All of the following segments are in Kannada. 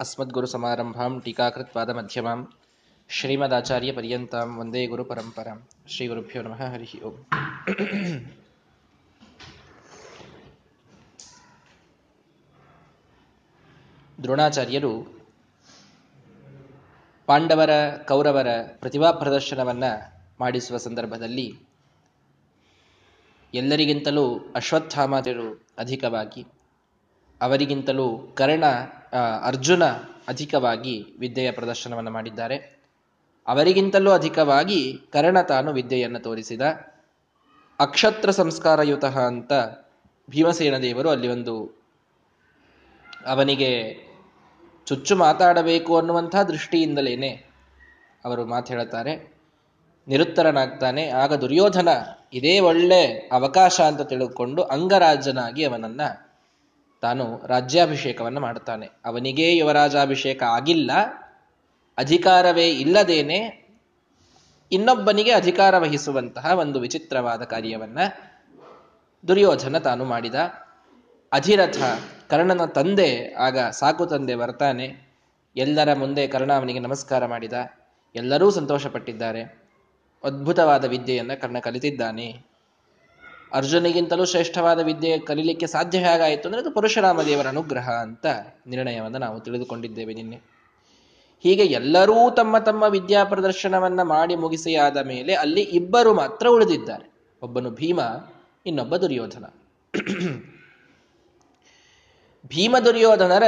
अस्मद्गुरुसमारम्भां टीकाकृत्पादमध्यमां श्रीमदाचार्यपर्यन्तां वन्दे गुरुपरम्परां श्रीगुरुभ्यो नमः हरिः ओम् ದ್ರೋಣಾಚಾರ್ಯರು ಪಾಂಡವರ ಕೌರವರ ಪ್ರತಿಭಾ ಪ್ರದರ್ಶನವನ್ನ ಮಾಡಿಸುವ ಸಂದರ್ಭದಲ್ಲಿ ಎಲ್ಲರಿಗಿಂತಲೂ ಅಶ್ವತ್ಥಾಮಾತರು ಅಧಿಕವಾಗಿ ಅವರಿಗಿಂತಲೂ ಕರ್ಣ ಅರ್ಜುನ ಅಧಿಕವಾಗಿ ವಿದ್ಯೆಯ ಪ್ರದರ್ಶನವನ್ನು ಮಾಡಿದ್ದಾರೆ. ಅವರಿಗಿಂತಲೂ ಅಧಿಕವಾಗಿ ಕರ್ಣ ತಾನು ವಿದ್ಯೆಯನ್ನು ತೋರಿಸಿದ. ಅಕ್ಷತ್ರ ಸಂಸ್ಕಾರಯುತಃ ಅಂತ ಭೀಮಸೇನ ದೇವರು ಅಲ್ಲಿ ಒಂದು ಅವನಿಗೆ ಚುಚ್ಚು ಮಾತಾಡಬೇಕು ಅನ್ನುವಂತಹ ದೃಷ್ಟಿಯಿಂದಲೇನೆ ಅವರು ಮಾತು ಹೇಳುತ್ತಾರೆ ನಿರುತ್ತರನಾಗ್ತಾನೆ, ಆಗ ದುರ್ಯೋಧನ ಇದೇ ಒಳ್ಳೆ ಅವಕಾಶ ಅಂತ ತಿಳಿದುಕೊಂಡು ಅಂಗರಾಜನಾಗಿ ಅವನನ್ನ ತಾನು ರಾಜ್ಯಾಭಿಷೇಕವನ್ನು ಮಾಡುತ್ತಾನೆ. ಅವನಿಗೇ ಯುವರಾಜಾಭಿಷೇಕ ಆಗಿಲ್ಲ, ಅಧಿಕಾರವೇ ಇಲ್ಲದೇನೆ ಇನ್ನೊಬ್ಬನಿಗೆ ಅಧಿಕಾರ ವಹಿಸುವಂತಹ ಒಂದು ವಿಚಿತ್ರವಾದ ಕಾರ್ಯವನ್ನ ದುರ್ಯೋಧನ ತಾನು ಮಾಡಿದ. ಅಧಿರಥ ಕರ್ಣನ ತಂದೆ, ಆಗ ಸಾಕು ತಂದೆ ಬರ್ತಾನೆ. ಎಲ್ಲರ ಮುಂದೆ ಕರ್ಣ ಅವನಿಗೆ ನಮಸ್ಕಾರ ಮಾಡಿದ. ಎಲ್ಲರೂ ಸಂತೋಷಪಟ್ಟಿದ್ದಾರೆ. ಅದ್ಭುತವಾದ ವಿದ್ಯೆಯನ್ನು ಕರ್ಣ ಕಲಿತಿದ್ದಾನೆ. ಅರ್ಜುನಿಗಿಂತಲೂ ಶ್ರೇಷ್ಠವಾದ ವಿದ್ಯೆ ಕಲಿಲಿಕ್ಕೆ ಸಾಧ್ಯ ಹೇಗಾಯಿತು ಅಂದರೆ ಅದು ಪರಶುರಾಮ ದೇವರ ಅನುಗ್ರಹ ಅಂತ ನಿರ್ಣಯವನ್ನು ನಾವು ತಿಳಿದುಕೊಂಡಿದ್ದೇವೆ ನಿನ್ನೆ. ಹೀಗೆ ಎಲ್ಲರೂ ತಮ್ಮ ತಮ್ಮ ವಿದ್ಯಾ ಪ್ರದರ್ಶನವನ್ನ ಮಾಡಿ ಮುಗಿಸಿ ಆದ ಮೇಲೆ ಅಲ್ಲಿ ಇಬ್ಬರು ಮಾತ್ರ ಉಳಿದಿದ್ದಾರೆ. ಒಬ್ಬನು ಭೀಮ, ಇನ್ನೊಬ್ಬ ದುರ್ಯೋಧನ. ಭೀಮ ದುರ್ಯೋಧನರ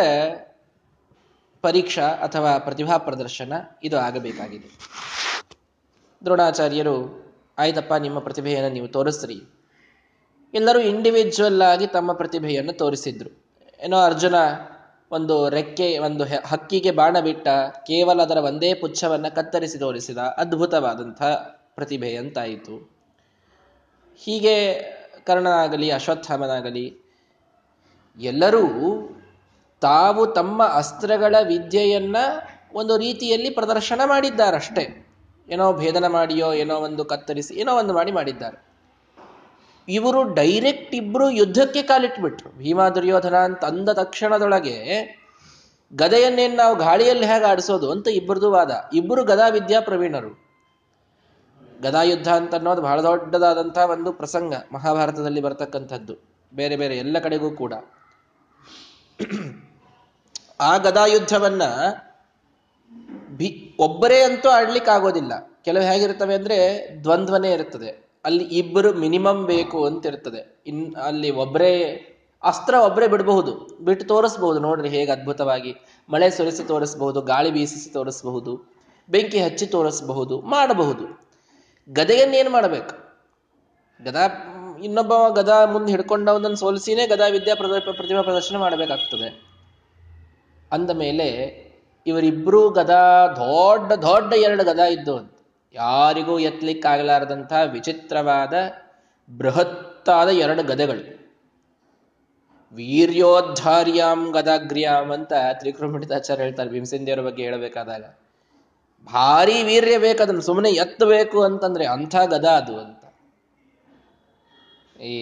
ಪರೀಕ್ಷಾ ಅಥವಾ ಪ್ರತಿಭಾ ಪ್ರದರ್ಶನ ಇದು ಆಗಬೇಕಾಗಿದೆ. ದ್ರೋಣಾಚಾರ್ಯರು, ಆಯ್ತಪ್ಪ, ನಿಮ್ಮ ಪ್ರತಿಭೆಯನ್ನು ನೀವು ತೋರಿಸ್ರಿ. ಎಲ್ಲರೂ ಇಂಡಿವಿಜುವಲ್ ಆಗಿ ತಮ್ಮ ಪ್ರತಿಭೆಯನ್ನು ತೋರಿಸಿದ್ರು. ಏನೋ ಅರ್ಜುನ ಒಂದು ರೆಕ್ಕೆ, ಒಂದು ಹಕ್ಕಿಗೆ ಬಾಣ ಬಿಟ್ಟ ಕೇವಲ ಅದರ ಒಂದೇ ಪುಚ್ಛವನ್ನ ಕತ್ತರಿಸಿ ತೋರಿಸಿದ ಅದ್ಭುತವಾದಂತಹ ಪ್ರತಿಭೆ ಅಂತಾಯಿತು. ಹೀಗೆ ಕರ್ಣನಾಗಲಿ, ಅಶ್ವತ್ಥಾಮನಾಗಲಿ, ಎಲ್ಲರೂ ತಾವು ತಮ್ಮ ಅಸ್ತ್ರಗಳ ವಿದ್ಯೆಯನ್ನ ಒಂದು ರೀತಿಯಲ್ಲಿ ಪ್ರದರ್ಶನ ಮಾಡಿದ್ದಾರಷ್ಟೇ. ಏನೋ ಭೇದನ ಮಾಡಿಯೋ, ಏನೋ ಒಂದು ಕತ್ತರಿಸಿ, ಏನೋ ಒಂದು ಮಾಡಿ ಮಾಡಿದ್ದಾರೆ. ಇವರು ಡೈರೆಕ್ಟ್ ಇಬ್ರು ಯುದ್ಧಕ್ಕೆ ಕಾಲಿಟ್ಬಿಟ್ರು. ಭೀಮಾ ದುರ್ಯೋಧನ ಅಂತ ಅಂದ ತಕ್ಷಣದೊಳಗೆ ಗದೆಯನ್ನೇನು ನಾವು ಗಾಳಿಯಲ್ಲಿ ಹೇಗೆ ಆಡಿಸೋದು ಅಂತ ಇಬ್ಬರದು ವಾದ. ಇಬ್ಬರು ಗದಾ ವಿದ್ಯಾ ಪ್ರವೀಣರು. ಗದಾಯುದ್ಧ ಅಂತ ಅನ್ನೋದು ಬಹಳ ದೊಡ್ಡದಾದಂತಹ ಒಂದು ಪ್ರಸಂಗ ಮಹಾಭಾರತದಲ್ಲಿ ಬರತಕ್ಕಂಥದ್ದು. ಬೇರೆ ಬೇರೆ ಎಲ್ಲ ಕಡೆಗೂ ಕೂಡ. ಆ ಗದಾಯುದ್ಧವನ್ನ ಭಿ ಒಬ್ಬರೇ ಅಂತೂ ಆಡ್ಲಿಕ್ಕೆ ಆಗೋದಿಲ್ಲ ಕೆಲವು ಹೇಗಿರ್ತವೆ ಅಂದ್ರೆ ದ್ವಂದ್ವನೇ ಇರ್ತದೆ. ಅಲ್ಲಿ ಇಬ್ಬರು ಮಿನಿಮಮ್ ಬೇಕು ಅಂತ ಇರ್ತದೆ ಇನ್ ಅಲ್ಲಿ ಒಬ್ಬರೇ ಅಸ್ತ್ರ ಒಬ್ಬರೇ ಬಿಡಬಹುದು, ಬಿಟ್ಟು ತೋರಿಸ್ಬಹುದು. ನೋಡ್ರಿ ಹೇಗೆ ಅದ್ಭುತವಾಗಿ. ಮಳೆ ಸುರಿಸಿ ತೋರಿಸಬಹುದು, ಗಾಳಿ ಬೀಸಿಸಿ ತೋರಿಸಬಹುದು, ಬೆಂಕಿ ಹಚ್ಚಿ ತೋರಿಸಬಹುದು, ಮಾಡಬಹುದು. ಗದೆಯನ್ನೇನು ಮಾಡಬೇಕು? ಗದಾ, ಇನ್ನೊಬ್ಬ ಗದಾ ಮುಂದೆ ಹಿಡ್ಕೊಂಡವನನ್ನು ಸೋಲಿಸಿನೇ ಗದಾ ವಿದ್ಯಾ ಪ್ರತಿಭಾ ಪ್ರದರ್ಶನ ಮಾಡಬೇಕಾಗ್ತದೆ. ಅಂದ ಮೇಲೆ ಇವರಿಬ್ಬರು ಗದಾ ದೊಡ್ಡ ದೊಡ್ಡ ಎರಡು ಗದಾ ಇದ್ದು ಯಾರಿಗೂ ಎತ್ತಲಿಕ್ಕಾಗಲಾರದಂಥ ವಿಚಿತ್ರವಾದ, ಬೃಹತ್ತಾದ ಎರಡು ಗದೆಗಳು. ವೀರ್ಯೋದ್ಧಾರ್ಯಾಂ ಗದಾಗ್ರ್ಯಾಂ ಅಂತ ತ್ರಿಕೃಮಿತಾಚಾರ್ಯ ಹೇಳ್ತಾರೆ ಭೀಮಸೇನ ಬಗ್ಗೆ ಹೇಳಬೇಕಾದಾಗ. ಭಾರಿ ವೀರ್ಯ ಬೇಕದನ್ನು ಸುಮ್ಮನೆ ಎತ್ತಬೇಕು ಅಂತಂದ್ರೆ ಅಂಥ ಗದ ಅದು ಅಂತ. ಈ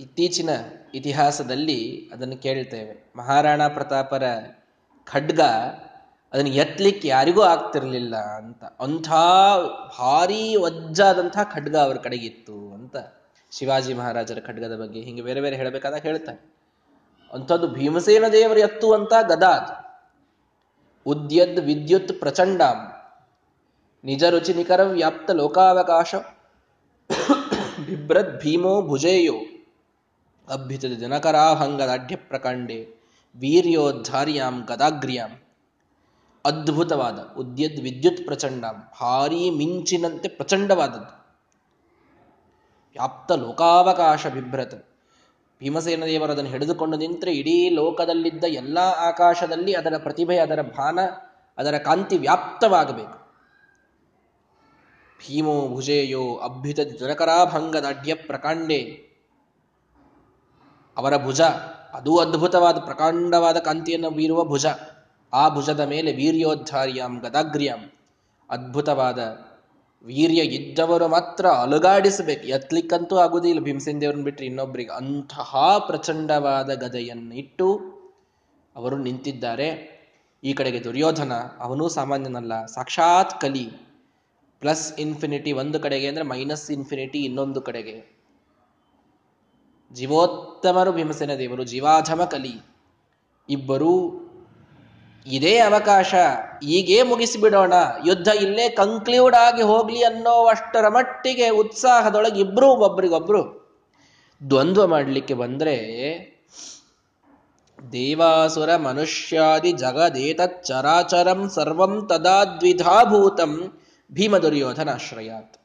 ಇತ್ತೀಚಿನ ಇತಿಹಾಸದಲ್ಲಿ ಅದನ್ನು ಕೇಳ್ತೇವೆ. ಮಹಾರಾಣಾ ಪ್ರತಾಪರ ಖಡ್ಗ, ಅದನ್ನು ಎತ್ತಲಿಕ್ಕೆ ಯಾರಿಗೂ ಆಗ್ತಿರ್ಲಿಲ್ಲ ಅಂತ. ಅಂಥ ಭಾರಿ ವಜ್ಜಾದಂಥ ಖಡ್ಗ ಅವ್ರ ಕಡೆಗಿತ್ತು ಅಂತ ಶಿವಾಜಿ ಮಹಾರಾಜರ ಖಡ್ಗದ ಬಗ್ಗೆ ಹಿಂಗೆ ಬೇರೆ ಬೇರೆ ಹೇಳಬೇಕಾದಾಗ ಹೇಳ್ತಾರೆ. ಅಂಥದ್ದು ಭೀಮಸೇನ ದೇವರು ಎತ್ತುವಂತ ಗದಾ ಉದ್ಯದ್ ವಿದ್ಯುತ್ ಪ್ರಚಂಡಾಂ. ನಿಜ ರುಚಿ ನಿಖರ ವ್ಯಾಪ್ತ ಲೋಕಾವಕಾಶ. ಬಿಭ್ರದ್ ಭೀಮೋ ಭುಜೇಯೋ. ಅಭ್ಯುತ ಜನಕರಾಭಂಗದಾಢ್ಯ ಪ್ರಕಾಂಡೆ. ವೀರ್ಯೋದ್ಧಾರ್ಯಾಂ ಗದಾಗ್ರ್ಯಾಂ. ಅದ್ಭುತವಾದ ಉದ್ಯದ್ ವಿದ್ಯುತ್ ಪ್ರಚಂಡ ಭಾರೀ ಮಿಂಚಿನಂತೆ ಪ್ರಚಂಡವಾದದ್ದು. ವ್ಯಾಪ್ತ ಲೋಕಾವಕಾಶ ಬಿಭ್ರತ. ಭೀಮಸೇನ ದೇವರು ಅದನ್ನು ಹಿಡಿದುಕೊಂಡು ನಿಂತರೆ ಇಡೀ ಲೋಕದಲ್ಲಿದ್ದ ಎಲ್ಲಾ ಆಕಾಶದಲ್ಲಿ ಅದರ ಪ್ರತಿಭೆ, ಅದರ ಭಾನ, ಅದರ ಕಾಂತಿ ವ್ಯಾಪ್ತವಾಗಬೇಕು. ಭೀಮೋ ಭುಜೇಯೋ ಅಭ್ಯುತ ಜನಕರಾಭಂಗದಾಢ್ಯ ಪ್ರಕಾಂಡೆ. ಅವರ ಭುಜ ಅದೂ ಅದ್ಭುತವಾದ, ಪ್ರಕಾಂಡವಾದ ಕಾಂತಿಯನ್ನು ಬೀರುವ ಭುಜ. ಆ ಭುಜದ ಮೇಲೆ ವೀರ್ಯೋದ್ಧಾರ್ಯಾಂ ಗದಾಗ್ರ್ಯಾಂ. ಅದ್ಭುತವಾದ ವೀರ್ಯ ಇದ್ದವರು ಮಾತ್ರ ಅಲುಗಾಡಿಸಬೇಕು. ಎತ್ಲಿಕ್ಕಂತೂ ಆಗುದಿಲ್ಲ ಭೀಮಸೇನ್ ದೇವ್ರನ್ನ ಬಿಟ್ಟರೆ ಇನ್ನೊಬ್ಬರಿಗೆ ಅಂತಹ ಪ್ರಚಂಡವಾದ ಗದೆಯನ್ನಿಟ್ಟು ಅವರು ನಿಂತಿದ್ದಾರೆ. ಈ ಕಡೆಗೆ ದುರ್ಯೋಧನ, ಅವನೂ ಸಾಮಾನ್ಯನಲ್ಲ, ಸಾಕ್ಷಾತ್ ಕಲಿ. ಪ್ಲಸ್ ಇನ್ಫಿನಿಟಿ ಒಂದು ಕಡೆಗೆ ಅಂದರೆ ಮೈನಸ್ ಇನ್ಫಿನಿಟಿ ಇನ್ನೊಂದು ಕಡೆಗೆ. ಜೀವೋತ್ತಮರು ಭೀಮಸೇನ ದೇವರು ಜೀವಾಧಮ ಕಲಿ ಇಬ್ಬರೂ ಇದೇ ಅವಕಾಶ. ಈಗೇ ಮುಗಿಸಿಬಿಡೋಣ. ಯುದ್ಧ ಇಲ್ಲೇ ಕಂಕ್ಲೂಡ್ ಆಗಿ ಹೋಗ್ಲಿ ಅನ್ನೋ ಅಷ್ಟರ ಮಟ್ಟಿಗೆ ಉತ್ಸಾಹದೊಳಗೆ ಇಬ್ರು ಒಬ್ರಿಗೊಬ್ರು ದ್ವಂದ್ವ ಮಾಡಲಿಕ್ಕೆ ಬಂದ್ರೆ ದೇವಾಸುರ ಮನುಷ್ಯಾದಿ ಜಗದೇತ ಚರಾಚರಂ ಸರ್ವಂ ತದಾ ದ್ವಿಧಾಭೂತಂ ಭೀಮ ದುರ್ಯೋಧನಾಶ್ರಯಾತ್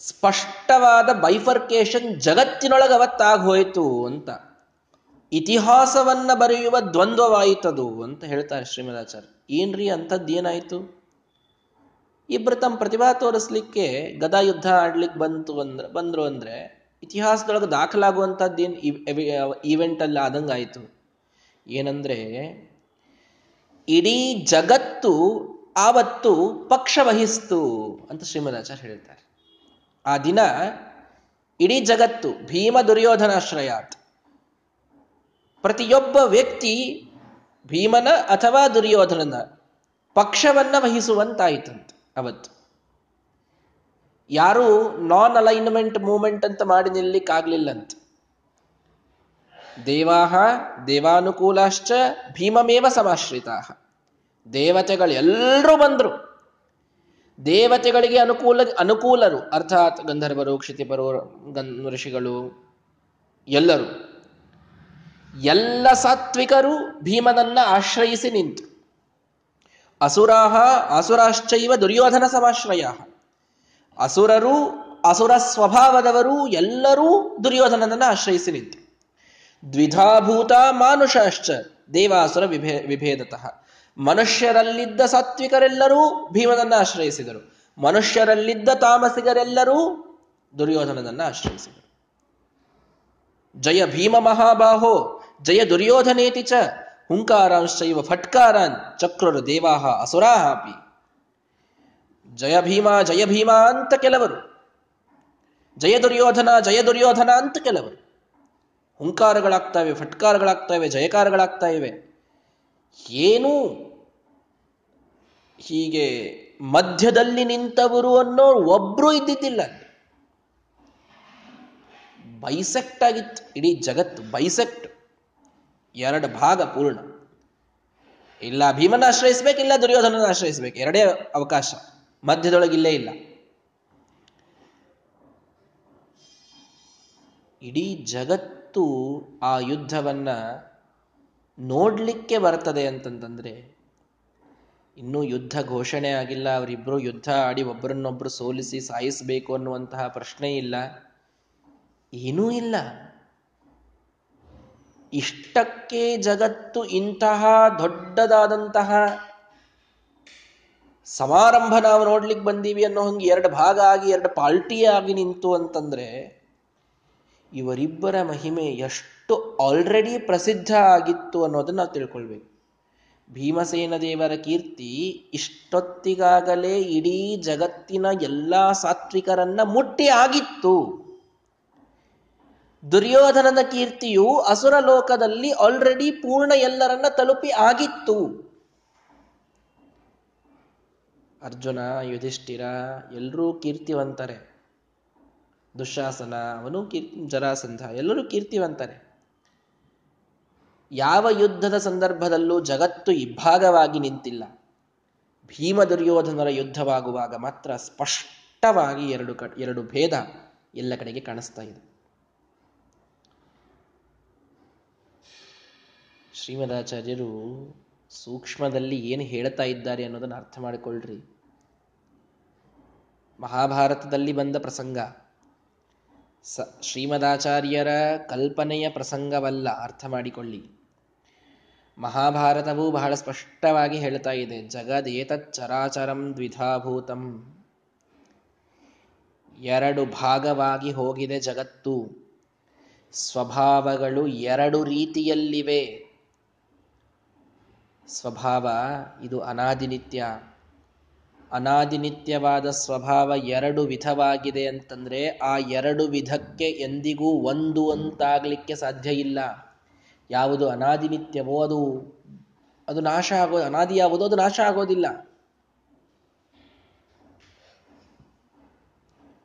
ಸ್ಪಷ್ಟವಾದ ಬೈಫರ್ಕೇಶನ್ ಜಗತ್ತಿನೊಳಗೆ ಅವತ್ತಾಗ ಹೋಯಿತು ಅಂತ. ಇತಿಹಾಸವನ್ನ ಬರೆಯುವ ದ್ವಂದ್ವವಾಯಿತದು ಅಂತ ಹೇಳ್ತಾರೆ ಶ್ರೀಮದಾಚಾರ್ಯ. ಏನ್ರಿ ಅಂಥದ್ದೇನಾಯ್ತು ಇಬ್ರು ತಮ್ಮ ಪ್ರತಿಭಾ ತೋರಿಸ್ಲಿಕ್ಕೆ ಗದಾ ಯುದ್ಧ ಆಡ್ಲಿಕ್ಕೆ ಬಂತು ಅಂದ್ರೆ, ಬಂದ್ರು ಅಂದ್ರೆ ಇತಿಹಾಸದೊಳಗೆ ದಾಖಲಾಗುವಂಥದ್ದೇನು ಈವೆಂಟ್ ಅಲ್ಲಿ ಆದಂಗಾಯಿತು? ಏನಂದ್ರೆ ಇಡೀ ಜಗತ್ತು ಆವತ್ತು ಪಕ್ಷ ವಹಿಸ್ತು ಅಂತ ಶ್ರೀಮದಾಚಾರ್ಯ ಹೇಳ್ತಾರೆ. ಆ ದಿನ ಇಡೀ ಜಗತ್ತು ಭೀಮ ದುರ್ಯೋಧನಾಶ್ರಯಾತ್. ಪ್ರತಿಯೊಬ್ಬ ವ್ಯಕ್ತಿ ಭೀಮನ ಅಥವಾ ದುರ್ಯೋಧನನ ಪಕ್ಷವನ್ನ ವಹಿಸುವಂತಾಯಿತಂತೆ ಅವತ್ತು. ಯಾರು ನಾನ್ ಅಲೈನ್ಮೆಂಟ್ ಮೂಮೆಂಟ್ ಅಂತ ಮಾಡಿ ನಿಲ್ಲಿಕ್ಕಾಗ್ಲಿಲ್ಲಂತ. ದೇವಾಹ, ದೇವಾನುಕೂಲಾಶ್ಚ, ಭೀಮಮೇವ ಸಮಾಶ್ರಿತಾ ದೇವತೆಗಳು ಎಲ್ಲರೂ ಬಂದ್ರು. ದೇವತೆಗಳಿಗೆ ಅನುಕೂಲ, ಅನುಕೂಲರು, ಅರ್ಥಾತ್ ಗಂಧರ್ವರು ಕ್ಷಿತಿಪರು ಗನ್, ಋಷಿಗಳು, ಎಲ್ಲರೂ. ಎಲ್ಲ ಸಾತ್ವಿಕರು ಭೀಮನನ್ನ ಆಶ್ರಯಿಸಿ ನಿಂತು. ಅಸುರಾಹ, ಅಸುರಾಶ್ಚೈವ ದುರ್ಯೋಧನ ಸಮಾಶ್ರಯ. ಅಸುರರು, ಅಸುರ ಸ್ವಭಾವದವರು ಎಲ್ಲರೂ ದುರ್ಯೋಧನನನ್ನ ಆಶ್ರಯಿಸಿ ನಿಂತು. ದ್ವಿಧಾಭೂತ ಮಾನುಷಾಶ್ಚ ದೇವಾಸುರ ವಿಭೇ, ವಿಭೇದತಃ. ಮನುಷ್ಯರಲ್ಲಿದ್ದ ಸಾತ್ವಿಕರೆಲ್ಲರೂ ಭೀಮನನ್ನ ಆಶ್ರಯಿಸಿದರು. ಮನುಷ್ಯರಲ್ಲಿದ್ದ ತಾಮಸಿಗರೆಲ್ಲರೂ ದುರ್ಯೋಧನನನ್ನ ಆಶ್ರಯಿಸಿದರು. ಜಯ ಭೀಮ ಮಹಾಬಾಹೋ, ಜಯ ದುರ್ಯೋಧನೇತಿ ಚ ಹುಂಕಾರಾಂಶ್ಚೈವ ಫಟ್ಕಾರಾನ್, ಚಕ್ರರು ದೇವಾಹ ಅಸುರಾಹಾಪಿ ಜಯ ಭೀಮ ಜಯ ಭೀಮ ಅಂತ ಕೆಲವರು. ಜಯ ದುರ್ಯೋಧನ ಜಯ ದುರ್ಯೋಧನ ಅಂತ ಕೆಲವರು. ಹುಂಕಾರಗಳಾಗ್ತಾ ಇವೆ, ಫಟ್ಕಾರಗಳಾಗ್ತಾ ಇವೆ, ಜಯಕಾರಗಳಾಗ್ತಾ ಇವೆ. ಏನು ಹೀಗೆ ಮಧ್ಯದಲ್ಲಿ ನಿಂತವರು ಅನ್ನೋ ಒಬ್ರು ಇದ್ದಿದ್ದಿಲ್ಲ ಬೈಸೆಕ್ಟ್ ಆಗಿತ್ತು, ಇಡೀ ಜಗತ್ತು ಬೈಸೆಕ್ಟ್. ಎರಡು ಭಾಗ ಪೂರ್ಣ. ಇಲ್ಲ ಭೀಮನ ಆಶ್ರಯಿಸ್ಬೇಕು, ಇಲ್ಲ ದುರ್ಯೋಧನನ ಆಶ್ರಯಿಸ್ಬೇಕು, ಎರಡೇ ಅವಕಾಶ. ಮಧ್ಯದೊಳಗೆ ಇಲ್ಲೇ ಇಲ್ಲ. ಇಡೀ ಜಗತ್ತು ಆ ಯುದ್ಧವನ್ನ ನೋಡ್ಲಿಕ್ಕೆ ಬರ್ತದೆ ಅಂತಂತಂದ್ರೆ ಇನ್ನೂ ಯುದ್ಧ ಘೋಷಣೆ ಆಗಿಲ್ಲ. ಅವರಿಬ್ಬರು ಯುದ್ಧ ಆಡಿ ಒಬ್ಬರನ್ನೊಬ್ಬರು ಸೋಲಿಸಿ ಸಾಯಿಸಬೇಕು ಅನ್ನುವಂತಹ ಪ್ರಶ್ನೆ ಇಲ್ಲ. ಏನೂ ಇಲ್ಲ. ಇಷ್ಟಕ್ಕೆ ಜಗತ್ತು ಇಂತಹ ದೊಡ್ಡದಾದಂತಹ ಸಮಾರಂಭ ನಾವು ನೋಡ್ಲಿಕ್ಕೆ ಬಂದೀವಿ ಅನ್ನೋ ಹಂಗೆ ಎರಡು ಭಾಗ ಆಗಿ, ಎರಡು ಪಾಲ್ಟಿಯಾಗಿ ನಿಂತು ಅಂತಂದ್ರೆ, ಇವರಿಬ್ಬರ ಮಹಿಮೆ ಎಷ್ಟು ಆಲ್ರೆಡಿ ಪ್ರಸಿದ್ಧ ಆಗಿತ್ತು ಅನ್ನೋದನ್ನ ನಾವು ತಿಳ್ಕೊಳ್ಬೇಕು. ಭೀಮಸೇನ ದೇವರ ಕೀರ್ತಿ ಇಷ್ಟೊತ್ತಿಗಾಗಲೇ ಇಡೀ ಜಗತ್ತಿನ ಎಲ್ಲ ಸಾತ್ವಿಕರನ್ನ ಮುಟ್ಟಿ ಆಗಿತ್ತು. ದುರ್ಯೋಧನನ ಕೀರ್ತಿಯು ಅಸುರ ಲೋಕದಲ್ಲಿ ಆಲ್ರೆಡಿ ಪೂರ್ಣ ಎಲ್ಲರನ್ನ ತಲುಪಿ ಆಗಿತ್ತು. ಅರ್ಜುನ, ಯುಧಿಷ್ಠಿರ ಎಲ್ಲರೂ ಕೀರ್ತಿವಂತರೆ. ದುಶಾಸನ, ಅವನು ಕೀರ್ತಿ ಜರಾಸಂಧ ಎಲ್ಲರೂ ಕೀರ್ತಿವಂತರೆ. ಯಾವ ಯುದ್ಧದ ಸಂದರ್ಭದಲ್ಲೂ ಜಗತ್ತು ಇಬ್ಭಾಗವಾಗಿ ನಿಂತಿಲ್ಲ. ಭೀಮ ದುರ್ಯೋಧನರ ಯುದ್ಧವಾಗುವಾಗ ಮಾತ್ರ ಸ್ಪಷ್ಟವಾಗಿ ಎರಡು ಕ, ಎರಡು ಭೇದ ಎಲ್ಲ ಕಡೆಗೆ ಕಾಣಿಸ್ತಾ ಇದೆ. ಶ್ರೀಮದಾಚಾರ್ಯರು ಸೂಕ್ಷ್ಮದಲ್ಲಿ ಏನು ಹೇಳ್ತಾ ಇದ್ದಾರೆ ಅನ್ನೋದನ್ನು ಅರ್ಥ ಮಾಡಿಕೊಳ್ಳ್ರಿ ಮಹಾಭಾರತದಲ್ಲಿ ಬಂದ ಪ್ರಸಂಗ. ಸ, ಶ್ರೀಮದಾಚಾರ್ಯರ ಕಲ್ಪನೆಯ ಪ್ರಸಂಗವಲ್ಲ, ಅರ್ಥ ಮಾಡಿಕೊಳ್ಳಿ. ಮಹಾಭಾರತವು ಬಹಳ ಸ್ಪಷ್ಟವಾಗಿ ಹೇಳ್ತಾ ಇದೆ. ಜಗದೇತತ್ ಚರಾಚರಂ ದ್ವಿಧಾಭೂತಂ. ಎರಡು ಭಾಗವಾಗಿ ಹೋಗಿದೆ ಜಗತ್ತು. ಸ್ವಭಾವಗಳು ಎರಡು ರೀತಿಯಲ್ಲಿವೆ. ಸ್ವಭಾವ ಇದು ಅನಾದಿನಿತ್ಯ. ಅನಾದಿನಿತ್ಯವಾದ ಸ್ವಭಾವ ಎರಡು ವಿಧವಾಗಿದೆ ಅಂತಂದ್ರೆ ಆ ಎರಡು ವಿಧಕ್ಕೆ ಎಂದಿಗೂ ಒಂದು ಅಂತಾಗ್ಲಿಕ್ಕೆ ಸಾಧ್ಯ ಇಲ್ಲ. ಯಾವುದು ಅನಾದಿನಿತ್ಯವೋ ಅದು ಅದು ನಾಶ ಆಗೋ ಅನಾದಿ ಯಾವುದೋ ಅದು ನಾಶ ಆಗೋದಿಲ್ಲ.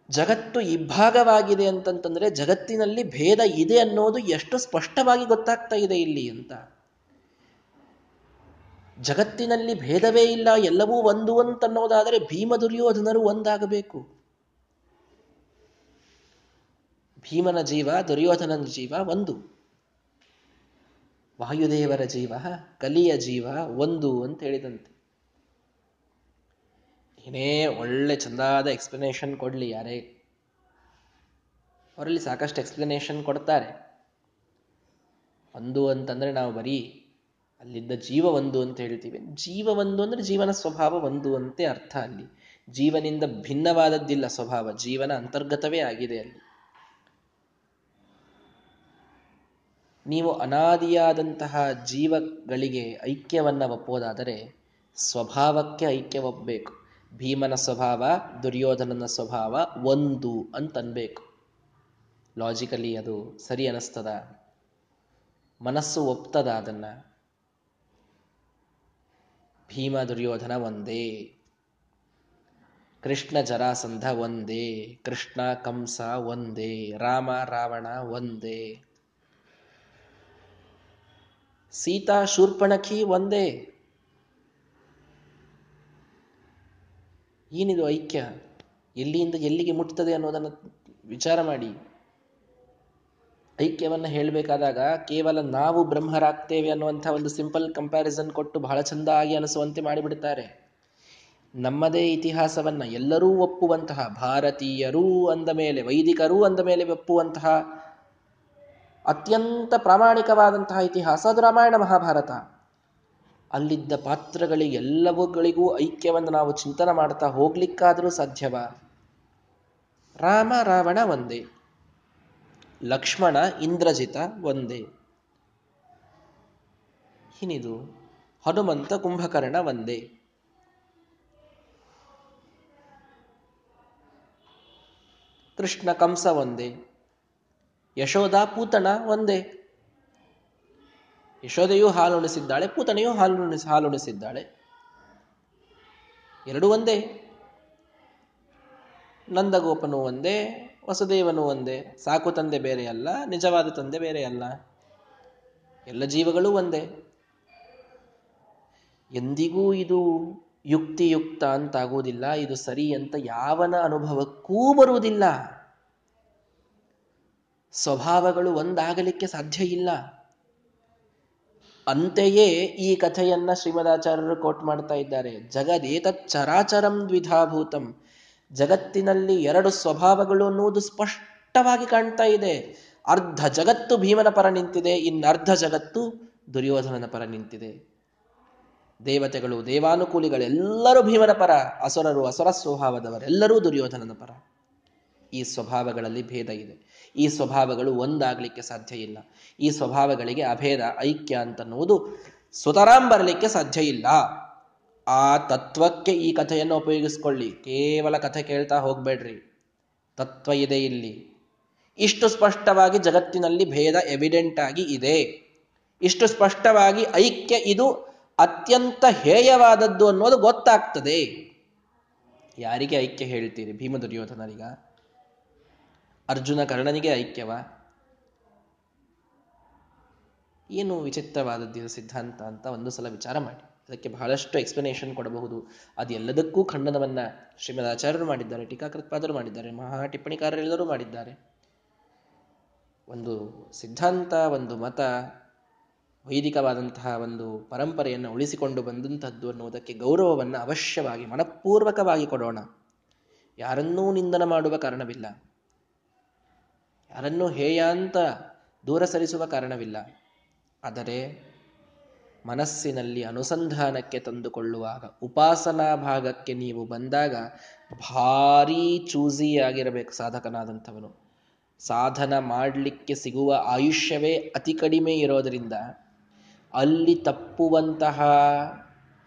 ಜಗತ್ತು ಇಬ್ಬಾಗವಾಗಿದೆ ಅಂತಂತಂದ್ರೆ ಜಗತ್ತಿನಲ್ಲಿ ಭೇದ ಇದೆ ಅನ್ನೋದು ಎಷ್ಟು ಸ್ಪಷ್ಟವಾಗಿ ಗೊತ್ತಾಗ್ತಾ ಇದೆ ಇಲ್ಲಿ ಅಂತ. ಜಗತ್ತಿನಲ್ಲಿ ಭೇದವೇ ಇಲ್ಲ, ಎಲ್ಲವೂ ಒಂದು ಅಂತನ್ನೋದಾದರೆ ಭೀಮ ದುರ್ಯೋಧನರು ಒಂದಾಗಬೇಕು. ಭೀಮನ ಜೀವ, ದುರ್ಯೋಧನನ ಜೀವ ಒಂದು. ವಾಯುದೇವರ ಜೀವ, ಕಲಿಯ ಜೀವ ಒಂದು ಅಂತ ಹೇಳಿದಂತೆ. ಏನೇ ಒಳ್ಳೆ ಚಂದಾದ ಎಕ್ಸ್ಪ್ಲನೇಷನ್ ಕೊಡ್ಲಿ ಯಾರೇ. ಅವರಲ್ಲಿ ಸಾಕಷ್ಟು ಎಕ್ಸ್ಪ್ಲನೇಷನ್ ಕೊಡ್ತಾರೆ. ಒಂದು ಅಂತಂದ್ರೆ ನಾವು ಬರೀ ಅಲ್ಲಿದ್ದ ಜೀವ ಒಂದು ಅಂತ ಹೇಳ್ತೀವಿ. ಜೀವ ಒಂದು ಅಂದ್ರೆ ಜೀವನ ಸ್ವಭಾವ ಒಂದು ಅಂತೆ ಅರ್ಥ ಅಲ್ಲಿ. ಜೀವನಿಂದ ಭಿನ್ನವಾದದ್ದಿಲ್ಲ ಸ್ವಭಾವ, ಜೀವನ ಅಂತರ್ಗತವೇ ಆಗಿದೆ ಅಲ್ಲಿ. ನೀವು ಅನಾದಿಯಾದಂತಹ ಜೀವಗಳಿಗೆ ಐಕ್ಯವನ್ನ ಒಪ್ಪೋದಾದರೆ ಸ್ವಭಾವಕ್ಕೆ ಐಕ್ಯ ಒಪ್ಪಬೇಕು ಭೀಮನ ಸ್ವಭಾವ, ದುರ್ಯೋಧನನ ಸ್ವಭಾವ ಒಂದು ಅಂತನ್ಬೇಕು. ಲಾಜಿಕಲಿ ಅದು ಸರಿ ಅನಿಸ್ತದ. ಮನಸ್ಸು ಒಪ್ತದ ಅದನ್ನ. ಭೀಮ, ದುರ್ಯೋಧನ ಒಂದೇ. ಕೃಷ್ಣ, ಜರಾಸಂಧ ಒಂದೇ. ಕೃಷ್ಣ, ಕಂಸ ಒಂದೇ. ರಾಮ, ರಾವಣ ಒಂದೇ. ಸೀತಾ ಶೂರ್ಪಣಖಿ ಒಂದೇ. ಏನಿದು ಐಕ್ಯ? ಎಲ್ಲಿಯಿಂದ ಎಲ್ಲಿಗೆ ಮುಟ್ತದೆ ಅನ್ನೋದನ್ನು ವಿಚಾರ ಮಾಡಿ. ಐಕ್ಯವನ್ನ ಹೇಳಬೇಕಾದಾಗ ಕೇವಲ ನಾವು ಬ್ರಹ್ಮರಾಗ್ತೇವೆ ಅನ್ನುವಂಥ ಒಂದು ಸಿಂಪಲ್ ಕಂಪ್ಯಾರಿಸನ್ ಕೊಟ್ಟು ಬಹಳ ಚಂದಾಗಿ ಅನಿಸುವಂತೆ ಮಾಡಿಬಿಡ್ತಾರೆ. ನಮ್ಮದೇ ಇತಿಹಾಸವನ್ನ ಎಲ್ಲರೂ ಒಪ್ಪುವಂತಹ ಭಾರತೀಯರೂ ಅಂದ ಮೇಲೆ, ವೈದಿಕರೂ ಅಂದ ಮೇಲೆ ಒಪ್ಪುವಂತಹ ಅತ್ಯಂತ ಪ್ರಾಮಾಣಿಕವಾದಂತಹ ಇತಿಹಾಸ ಅದು ರಾಮಾಯಣ ಮಹಾಭಾರತ. ಅಲ್ಲಿದ್ದ ಪಾತ್ರಗಳಿಗೆಲ್ಲವುಗಳಿಗೂ ಐಕ್ಯವನ್ನು ನಾವು ಚಿಂತನೆ ಮಾಡ್ತಾ ಹೋಗ್ಲಿಕ್ಕಾದರೂ ಸಾಧ್ಯವ? ರಾಮ, ರಾವಣ ಒಂದೇ. ಲಕ್ಷ್ಮಣ, ಇಂದ್ರಜಿತ ಒಂದೇ. ಹಿನಿದು ಹನುಮಂತ ಕುಂಭಕರ್ಣ ಒಂದೇ. ಕೃಷ್ಣ ಕಂಸ ಒಂದೇ. ಯಶೋಧ ಪೂತಣ ಒಂದೇ. ಯಶೋದೆಯು ಹಾಲುಣಿಸಿದ್ದಾಳೆ ಪೂತಣೆಯೂ ಹಾಲುಣಿಸಿ, ಹಾಲುಣಿಸಿದ್ದಾಳೆ. ಎರಡು ಒಂದೇ. ನಂದಗೋಪನು ಒಂದೇ, ವಸುದೇವನು ಒಂದೇ. ಸಾಕು ತಂದೆ ಬೇರೆ ಅಲ್ಲ, ನಿಜವಾದ ತಂದೆ ಬೇರೆ ಅಲ್ಲ. ಎಲ್ಲ ಜೀವಗಳು ಒಂದೇ. ಎಂದಿಗೂ ಇದು ಯುಕ್ತಿಯುಕ್ತ ಅಂತಾಗುವುದಿಲ್ಲ, ಇದು ಸರಿ ಅಂತ ಯಾವನ ಅನುಭವಕ್ಕೂ ಬರುವುದಿಲ್ಲ. ಸ್ವಭಾವಗಳು ಒಂದಾಗಲಿಕ್ಕೆ ಸಾಧ್ಯ ಇಲ್ಲ. ಅಂತೆಯೇ ಈ ಕಥೆಯನ್ನ ಶ್ರೀಮದಾಚಾರ್ಯರು ಕೋಟ್ ಮಾಡ್ತಾ ಇದ್ದಾರೆ. ಜಗದೇತತ್ ಚರಾಚರಂ ದ್ವಿಧಾಭೂತಂ. ಜಗತ್ತಿನಲ್ಲಿ ಎರಡು ಸ್ವಭಾವಗಳು ಅನ್ನುವುದು ಸ್ಪಷ್ಟವಾಗಿ ಕಾಣ್ತಾ ಇದೆ. ಅರ್ಧ ಜಗತ್ತು ಭೀಮನ ಪರ ನಿಂತಿದೆ, ಇನ್ನರ್ಧ ಜಗತ್ತು ದುರ್ಯೋಧನನ ಪರ ನಿಂತಿದೆ. ದೇವತೆಗಳು, ದೇವಾನುಕೂಲಿಗಳೆಲ್ಲರೂ ಭೀಮನ ಪರ, ಅಸುರರು ಅಸುರ ಸ್ವಭಾವದವರೆಲ್ಲರೂ ದುರ್ಯೋಧನನ ಪರ. ಈ ಸ್ವಭಾವಗಳಲ್ಲಿ ಭೇದ ಇದೆ. ಈ ಸ್ವಭಾವಗಳು ಒಂದಾಗಲಿಕ್ಕೆ ಸಾಧ್ಯ ಇಲ್ಲ. ಈ ಸ್ವಭಾವಗಳಿಗೆ ಅಭೇದ, ಐಕ್ಯ ಅಂತನ್ನುವುದು ಸುತರಾಂ ಬರಲಿಕ್ಕೆ ಸಾಧ್ಯ ಇಲ್ಲ. ಆ ತತ್ವಕ್ಕೆ ಈ ಕಥೆಯನ್ನು ಉಪಯೋಗಿಸ್ಕೊಳ್ಳಿ. ಕೇವಲ ಕಥೆ ಕೇಳ್ತಾ ಹೋಗ್ಬೇಡ್ರಿ. ತತ್ವ ಇದೆ ಇಲ್ಲಿ. ಇಷ್ಟು ಸ್ಪಷ್ಟವಾಗಿ ಜಗತ್ತಿನಲ್ಲಿ ಭೇದ ಎವಿಡೆಂಟ್ ಆಗಿ ಇದೆ. ಇಷ್ಟು ಸ್ಪಷ್ಟವಾಗಿ ಐಕ್ಯ ಇದು ಅತ್ಯಂತ ಹೇಯವಾದದ್ದು ಅನ್ನೋದು ಗೊತ್ತಾಗ್ತದೆ. ಯಾರಿಗೆ ಐಕ್ಯ ಹೇಳ್ತೀರಿ ಭೀಮ ದುರ್ಯೋಧನರಿಗ ಅರ್ಜುನ ಕರ್ಣನಿಗೆ ಐಕ್ಯವ? ಏನು ವಿಚಿತ್ರವಾದದ್ದು ಸಿದ್ಧಾಂತ ಅಂತ ಒಂದು ಸಲ ವಿಚಾರ ಮಾಡಿ. ಅದಕ್ಕೆ ಬಹಳಷ್ಟು ಎಕ್ಸ್ಪ್ಲನೇಷನ್ ಕೊಡಬಹುದು. ಅದೆಲ್ಲದಕ್ಕೂ ಖಂಡನವನ್ನ ಶ್ರೀಮದ್ ಆಚಾರ್ಯರು ಮಾಡಿದ್ದಾರೆ ಟೀಕಾಕೃತ್ಪಾದರು ಮಾಡಿದ್ದಾರೆ, ಮಹಾ ಟಿಪ್ಪಣಿಕಾರರೆಲ್ಲರೂ ಮಾಡಿದ್ದಾರೆ. ಒಂದು ಸಿದ್ಧಾಂತ, ಒಂದು ಮತ, ವೈದಿಕವಾದಂತಹ ಒಂದು ಪರಂಪರೆಯನ್ನು ಉಳಿಸಿಕೊಂಡು ಬಂದಂಥದ್ದು ಅನ್ನುವುದಕ್ಕೆ ಗೌರವವನ್ನು ಅವಶ್ಯವಾಗಿ, ಮನಪೂರ್ವಕವಾಗಿ ಕೊಡೋಣ. ಯಾರನ್ನೂ ನಿಂದನ ಮಾಡುವ ಕಾರಣವಿಲ್ಲ. ಯಾರನ್ನೂ ಹೇಯ ಅಂತ ದೂರ ಸರಿಸುವ ಕಾರಣವಿಲ್ಲ. ಆದರೆ ಮನಸ್ಸಿನಲ್ಲಿ ಅನುಸಂಧಾನಕ್ಕೆ ತಂದುಕೊಳ್ಳುವಾಗ ಉಪಾಸನಾ ಭಾಗಕ್ಕೆ ನೀವು ಬಂದಾಗ ಭಾರೀ ಚೂಸಿ ಆಗಿರಬೇಕು ಸಾಧಕನಾದಂಥವನು. ಸಾಧನ ಮಾಡಲಿಕ್ಕೆ ಸಿಗುವ ಆಯುಷ್ಯವೇ ಅತಿ ಕಡಿಮೆ ಇರೋದರಿಂದ ಅಲ್ಲಿ ತಪ್ಪುವಂತಹ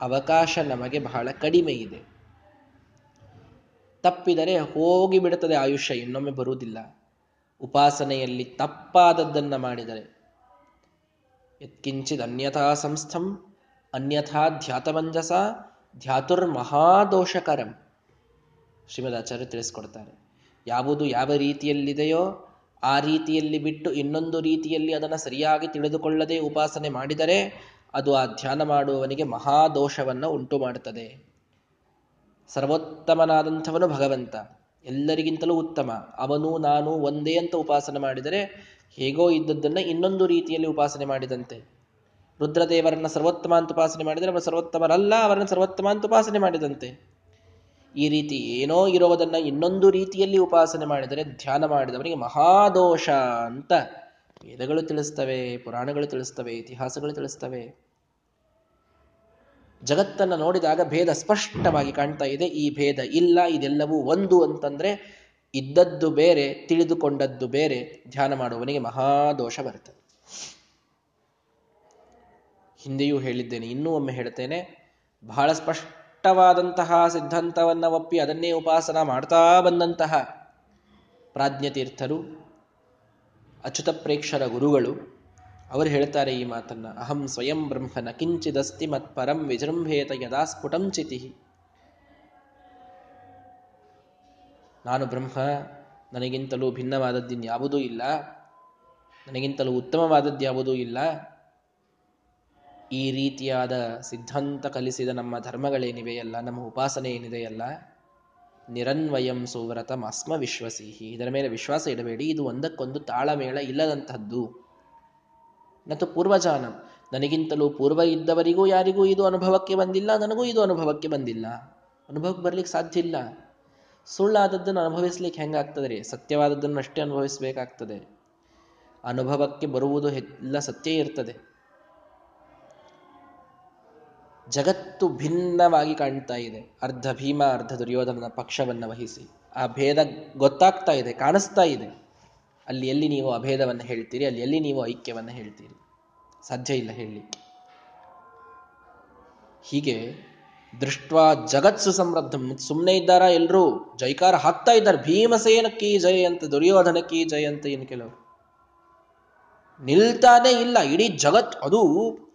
ಅವಕಾಶ ನಮಗೆ ಬಹಳ ಕಡಿಮೆ ಇದೆ. ತಪ್ಪಿದರೆ ಹೋಗಿಬಿಡುತ್ತದೆ ಆಯುಷ್ಯ, ಇನ್ನೊಮ್ಮೆ ಬರುವುದಿಲ್ಲ. ಉಪಾಸನೆಯಲ್ಲಿ ತಪ್ಪಾದದ್ದನ್ನು ಮಾಡಿದರೆ. ಯತ್ಕಿಂಚಿದ್ ಅನ್ಯಥಾ ಸಂಸ್ಥಂ, ಅನ್ಯಥಾ ಧ್ಯಾತಮಂಜಸ, ಧ್ಯಾತುರ್ಮಹಾದೋಷಕರಂ. ಶ್ರೀಮದಾಚಾರ್ಯ ತಿಳಿಸ್ಕೊಡ್ತಾರೆ. ಯಾವುದು ಯಾವ ರೀತಿಯಲ್ಲಿದೆಯೋ ಆ ರೀತಿಯಲ್ಲಿ ಬಿಟ್ಟು ಇನ್ನೊಂದು ರೀತಿಯಲ್ಲಿ ಅದನ್ನು ಸರಿಯಾಗಿ ತಿಳಿದುಕೊಳ್ಳದೆ ಉಪಾಸನೆ ಮಾಡಿದರೆ ಅದು ಆ ಧ್ಯಾನ ಮಾಡುವವನಿಗೆ ಮಹಾದೋಷವನ್ನು ಉಂಟು ಮಾಡುತ್ತದೆ ಸರ್ವೋತ್ತಮನಾದಂಥವನು ಭಗವಂತ. ಎಲ್ಲರಿಗಿಂತಲೂ ಉತ್ತಮ. ಅವನು ನಾನು ಒಂದೇ ಅಂತ ಉಪಾಸನೆ ಮಾಡಿದರೆ ಹೇಗೋ ಇದ್ದದ್ದನ್ನು ಇನ್ನೊಂದು ರೀತಿಯಲ್ಲಿ ಉಪಾಸನೆ ಮಾಡಿದಂತೆ. ರುದ್ರದೇವರನ್ನ ಸರ್ವೋತ್ತಮ ಅಂತ ಉಪಾಸನೆ ಮಾಡಿದರೆ ಅವನು ಸರ್ವೋತ್ತಮರಲ್ಲ ಅವರನ್ನು ಸರ್ವೋತ್ತಮ ಅಂತ ಉಪಾಸನೆ ಮಾಡಿದಂತೆ. ಈ ರೀತಿ ಏನೋ ಇರೋದನ್ನ ಇನ್ನೊಂದು ರೀತಿಯಲ್ಲಿ ಉಪಾಸನೆ ಮಾಡಿದರೆ ಧ್ಯಾನ ಮಾಡಿದವರಿಗೆ ಮಹಾದೋಷ ಅಂತ ವೇದಗಳು ತಿಳಿಸ್ತವೆ, ಪುರಾಣಗಳು ತಿಳಿಸ್ತವೆ, ಇತಿಹಾಸಗಳು ತಿಳಿಸ್ತವೆ. ಜಗತ್ತನ್ನು ನೋಡಿದಾಗ ಭೇದ ಸ್ಪಷ್ಟವಾಗಿ ಕಾಣ್ತಾ ಇದೆ. ಈ ಭೇದ ಇಲ್ಲ, ಇದೆಲ್ಲವೂ ಒಂದು ಅಂತಂದ್ರೆ ಇದ್ದದ್ದು ಬೇರೆ, ತಿಳಿದುಕೊಂಡದ್ದು ಬೇರೆ, ಧ್ಯಾನ ಮಾಡುವವನಿಗೆ ಮಹಾದೋಷ ಬರುತ್ತೆ. ಹಿಂದೆಯೂ ಹೇಳಿದ್ದೇನೆ, ಇನ್ನೂ ಒಮ್ಮೆ ಹೇಳ್ತೇನೆ, ಬಹಳ ಸ್ಪಷ್ಟವಾದಂತಹ ಸಿದ್ಧಾಂತವನ್ನ ಒಪ್ಪಿ ಅದನ್ನೇ ಉಪಾಸನ ಮಾಡ್ತಾ ಬಂದಂತಹ ಪ್ರಾಜ್ಞತೀರ್ಥರು, ಅಚ್ಯುತ ಪ್ರೇಕ್ಷರ ಗುರುಗಳು ಅವರು ಹೇಳ್ತಾರೆ ಈ ಮಾತನ್ನ, ಅಹಂ ಸ್ವಯಂ ಬ್ರಹ್ಮನ ಕಿಂಚಿದಸ್ತಿ ಮತ್ ಪರಂ ವಿಜೃಂಭೇತ ಯದಾ ಸ್ಫುಟಂ ಚಿತಿ. ನಾನು ಬ್ರಹ್ಮ, ನನಗಿಂತಲೂ ಭಿನ್ನವಾದದ್ದಿನ್ಯಾವುದೂ ಇಲ್ಲ, ನನಗಿಂತಲೂ ಉತ್ತಮವಾದದ್ದು ಯಾವುದೂ ಇಲ್ಲ. ಈ ರೀತಿಯಾದ ಸಿದ್ಧಾಂತ ಕಲಿಸಿದ ನಮ್ಮ ಧರ್ಮಗಳೇನಿವೆಯಲ್ಲ ನಮ್ಮ ಉಪಾಸನೆ ಏನಿದೆಯಲ್ಲ ನಿರನ್ವಯಂ ಸುವ್ರತಮ ಅಸ್ಮ ವಿಶ್ವಸಿಹಿ. ಇದರ ಮೇಲೆ ವಿಶ್ವಾಸ ಇಡಬೇಡಿ, ಇದು ಒಂದಕ್ಕೊಂದು ತಾಳಮೇಳ ಇಲ್ಲದಂತಹದ್ದು. ನತು ಪೂರ್ವಜಾನಂ. ನನಗಿಂತಲೂ ಪೂರ್ವ ಇದ್ದವರಿಗೂ ಯಾರಿಗೂ ಇದು ಅನುಭವಕ್ಕೆ ಬಂದಿಲ್ಲ, ನನಗೂ ಇದು ಅನುಭವಕ್ಕೆ ಬಂದಿಲ್ಲ. ಅನುಭವಕ್ಕೆ ಬರ್ಲಿಕ್ಕೆ ಸಾಧ್ಯ ಇಲ್ಲ. ಸುಳ್ಳಾದದ್ದನ್ನು ಅನುಭವಿಸ್ಲಿಕ್ಕೆ ಹೆಂಗಾಗ್ತದೆ ರೀ? ಸತ್ಯವಾದದ್ದನ್ನು ಅಷ್ಟೇ ಅನುಭವಿಸಬೇಕಾಗ್ತದೆ. ಅನುಭವಕ್ಕೆ ಬರುವುದು ಎಲ್ಲ ಸತ್ಯ ಇರ್ತದೆ. ಜಗತ್ತು ಭಿನ್ನವಾಗಿ ಕಾಣ್ತಾ ಇದೆ. ಅರ್ಧ ಭೀಮ, ಅರ್ಧ ದುರ್ಯೋಧನನ ಪಕ್ಷವನ್ನು ವಹಿಸಿ. ಆ ಭೇದ ಗೊತ್ತಾಗ್ತಾ ಇದೆ, ಕಾಣಿಸ್ತಾ ಇದೆ. ಅಲ್ಲಿ ಎಲ್ಲಿ ನೀವು ಅಭೇದವನ್ನು ಹೇಳ್ತೀರಿ, ಅಲ್ಲಿ ಎಲ್ಲಿ ನೀವು ಐಕ್ಯವನ್ನು ಹೇಳ್ತೀರಿ? ಸಾಧ್ಯ ಇಲ್ಲ ಹೇಳಿ ಹೀಗೆ ದೃಷ್ಟ ಜಗತ್ಸು ಸಮೃದ್ಧ ಸುಮ್ಮನೆ ಇದ್ದಾರ ಎಲ್ಲರೂ ಜೈಕಾರ ಹಾಕ್ತಾ ಇದ್ದಾರೆ. ಕೀ ಜಯ ಅಂತ, ದುರ್ಯೋಧನ ಕೀ ಜಯ ಅಂತ ಏನು ಕೆಲವರು? ನಿಲ್ತಾನೆ ಇಲ್ಲ. ಇಡೀ ಜಗತ್ ಅದು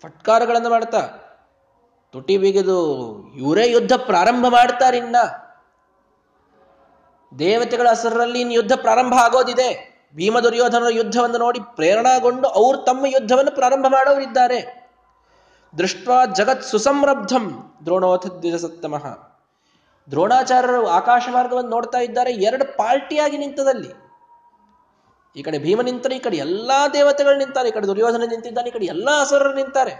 ಫಟ್ಕಾರಗಳನ್ನು ಮಾಡ್ತಾ. ತುಟಿ ಬಿಗಿದು ಇವರೇ ಯುದ್ಧ ಪ್ರಾರಂಭ ಮಾಡ್ತಾರಿನ್ನ. ದೇವತೆಗಳ ಹೆಸರಲ್ಲಿ ಇನ್ನು ಯುದ್ಧ ಪ್ರಾರಂಭ ಆಗೋದಿದೆ. ಭೀಮ ದುರ್ಯೋಧನರ ಯುದ್ಧವನ್ನು ನೋಡಿ ಪ್ರೇರಣಾಗೊಂಡು ಅವರು ತಮ್ಮ ಯುದ್ಧವನ್ನು ಪ್ರಾರಂಭ ಮಾಡೋರಿದ್ದಾರೆ ದೃಷ್ಟ ಜಗತ್ ಸುಸಮೃದ್ಧಂ ದ್ರೋಣೋಥ ದ್ವಿಜಸತ್ತಮಃ. ದ್ರೋಣಾಚಾರ್ಯರು ಆಕಾಶ ಮಾರ್ಗವನ್ನು ನೋಡ್ತಾ ಇದ್ದಾರೆ, ಎರಡು ಪಾರ್ಟಿಯಾಗಿ ನಿಂತದಲ್ಲಿ. ಈ ಕಡೆ ಭೀಮ ನಿಂತರೆ, ಈ ಕಡೆ ಎಲ್ಲಾ ದೇವತೆಗಳು ನಿಂತಾರೆ, ಈ ಕಡೆ ದುರ್ಯೋಧನ ನಿಂತಿದ್ದಾನೆ, ಈ ಕಡೆ ಎಲ್ಲಾ ಅಸುರರು ನಿಂತಾರೆ.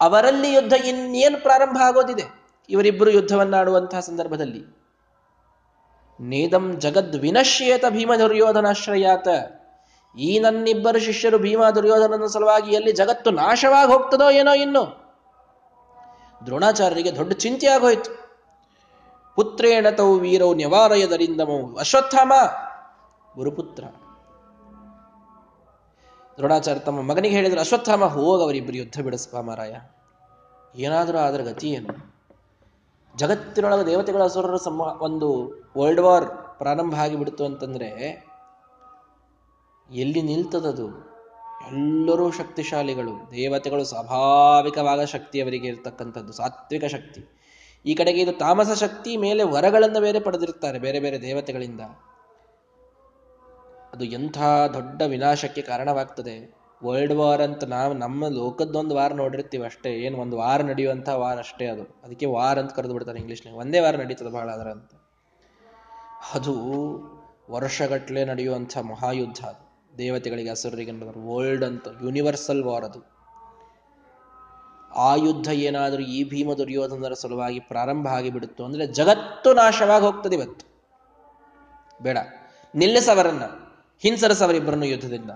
ಅವರಲ್ಲಿ ಯುದ್ಧ ಇನ್ನೇನು ಪ್ರಾರಂಭ ಆಗೋದಿದೆ? ಇವರಿಬ್ಬರು ಯುದ್ಧವನ್ನಾಡುವಂತಹ ಸಂದರ್ಭದಲ್ಲಿ. ನೇದಂ ಜಗದ್ ವಿನಶ್ಯೇತ ಭೀಮ ದುರ್ಯೋಧನಾಶ್ರಯಾತ ಈ ನನ್ನಿಬ್ಬರು ಶಿಷ್ಯರು ಭೀಮ ದುರ್ಯೋಧನನ ಸಲುವಾಗಿ ಎಲ್ಲಿ ಜಗತ್ತು ನಾಶವಾಗಿ ಹೋಗ್ತದೋ ಏನೋ ಇನ್ನು. ದ್ರೋಣಾಚಾರ್ಯರಿಗೆ ದೊಡ್ಡ ಚಿಂತೆ ಆಗೋಯ್ತು ಪುತ್ರೇಣ ತೌ ವೀರೌ ನಿವಾರಯದರಿಂದ ಅಶ್ವತ್ಥಾಮ. ಗುರುಪುತ್ರ. ದ್ರೋಣಾಚಾರ್ಯ ತಮ್ಮ ಮಗನಿಗೆ ಹೇಳಿದ್ರು, ಅಶ್ವತ್ಥಾಮ, ಹೋಗ ಅವರಿಬ್ಬರು ಯುದ್ಧ ಬಿಡಿಸ್ಪ ಮಾರಾಯ. ಏನಾದರೂ ಆದ್ರ ಗತಿ ಏನು? ಜಗತ್ತಿನೊಳಗೆ ದೇವತೆಗಳ ಅಸುರರ ಸಮ ಒಂದು ವರ್ಲ್ಡ್ ವಾರ್ ಪ್ರಾರಂಭ ಆಗಿಬಿಡ್ತು ಅಂತಂದರೆ, ಎಲ್ಲಿ ನಿಲ್ತದದು? ಎಲ್ಲರೂ ಶಕ್ತಿಶಾಲಿಗಳು, ದೇವತೆಗಳು ಸ್ವಾಭಾವಿಕವಾದ ಶಕ್ತಿ ಅವರಿಗೆ ಇರತಕ್ಕಂಥದ್ದು, ಸಾತ್ವಿಕ ಶಕ್ತಿ. ಈ ಕಡೆಗೆ ಇದು ತಾಮಸ ಶಕ್ತಿ ಮೇಲೆ ವರಗಳನ್ನು ಬೇರೆ ಪಡೆದಿರ್ತಾರೆ ಬೇರೆ ಬೇರೆ ದೇವತೆಗಳಿಂದ. ಅದು ಎಂಥ ದೊಡ್ಡ ವಿನಾಶಕ್ಕೆ ಕಾರಣವಾಗ್ತದೆ? ವರ್ಲ್ಡ್ ವಾರ್ ಅಂತ ನಾವು ನಮ್ಮ ಲೋಕದ್ದೊಂದು ವಾರ ನೋಡಿರ್ತೀವಿ ಅಷ್ಟೇ. ಏನು ಒಂದು ವಾರ ನಡೆಯುವಂಥ ವಾರ್ ಅಷ್ಟೇ ಅದು. ಅದಕ್ಕೆ ವಾರ್ ಅಂತ ಕರೆದು ಬಿಡ್ತಾರೆ ಇಂಗ್ಲೀಷ್ನಾಗ ಒಂದೇ ವಾರ ನಡೀತದೆ ಭಾಳ ಅದರ ಅಂತ. ಅದು ವರ್ಷಗಟ್ಟಲೆ ನಡೆಯುವಂಥ ಮಹಾಯುದ್ಧ ಅದು. ದೇವತೆಗಳಿಗೆ ಹೆಸರಿಗೆ ವರ್ಲ್ಡ್ ಅಂತ ಯೂನಿವರ್ಸಲ್ ವಾರ್ ಅದು. ಆ ಯುದ್ಧ ಏನಾದರೂ ಈ ಭೀಮ ದುರ್ಯೋಧನರ ಸಲುವಾಗಿ ಪ್ರಾರಂಭ ಆಗಿಬಿಡುತ್ತು ಅಂದ್ರೆ ಜಗತ್ತು ನಾಶವಾಗಿ ಹೋಗ್ತದೆ ಇವತ್ತು. ಬೇಡ. ನಿಲ್ಲಿಸವರನ್ನ, ಹಿಂಸರಸವರಿಬ್ಬರನ್ನು ಯುದ್ಧದಿಂದ.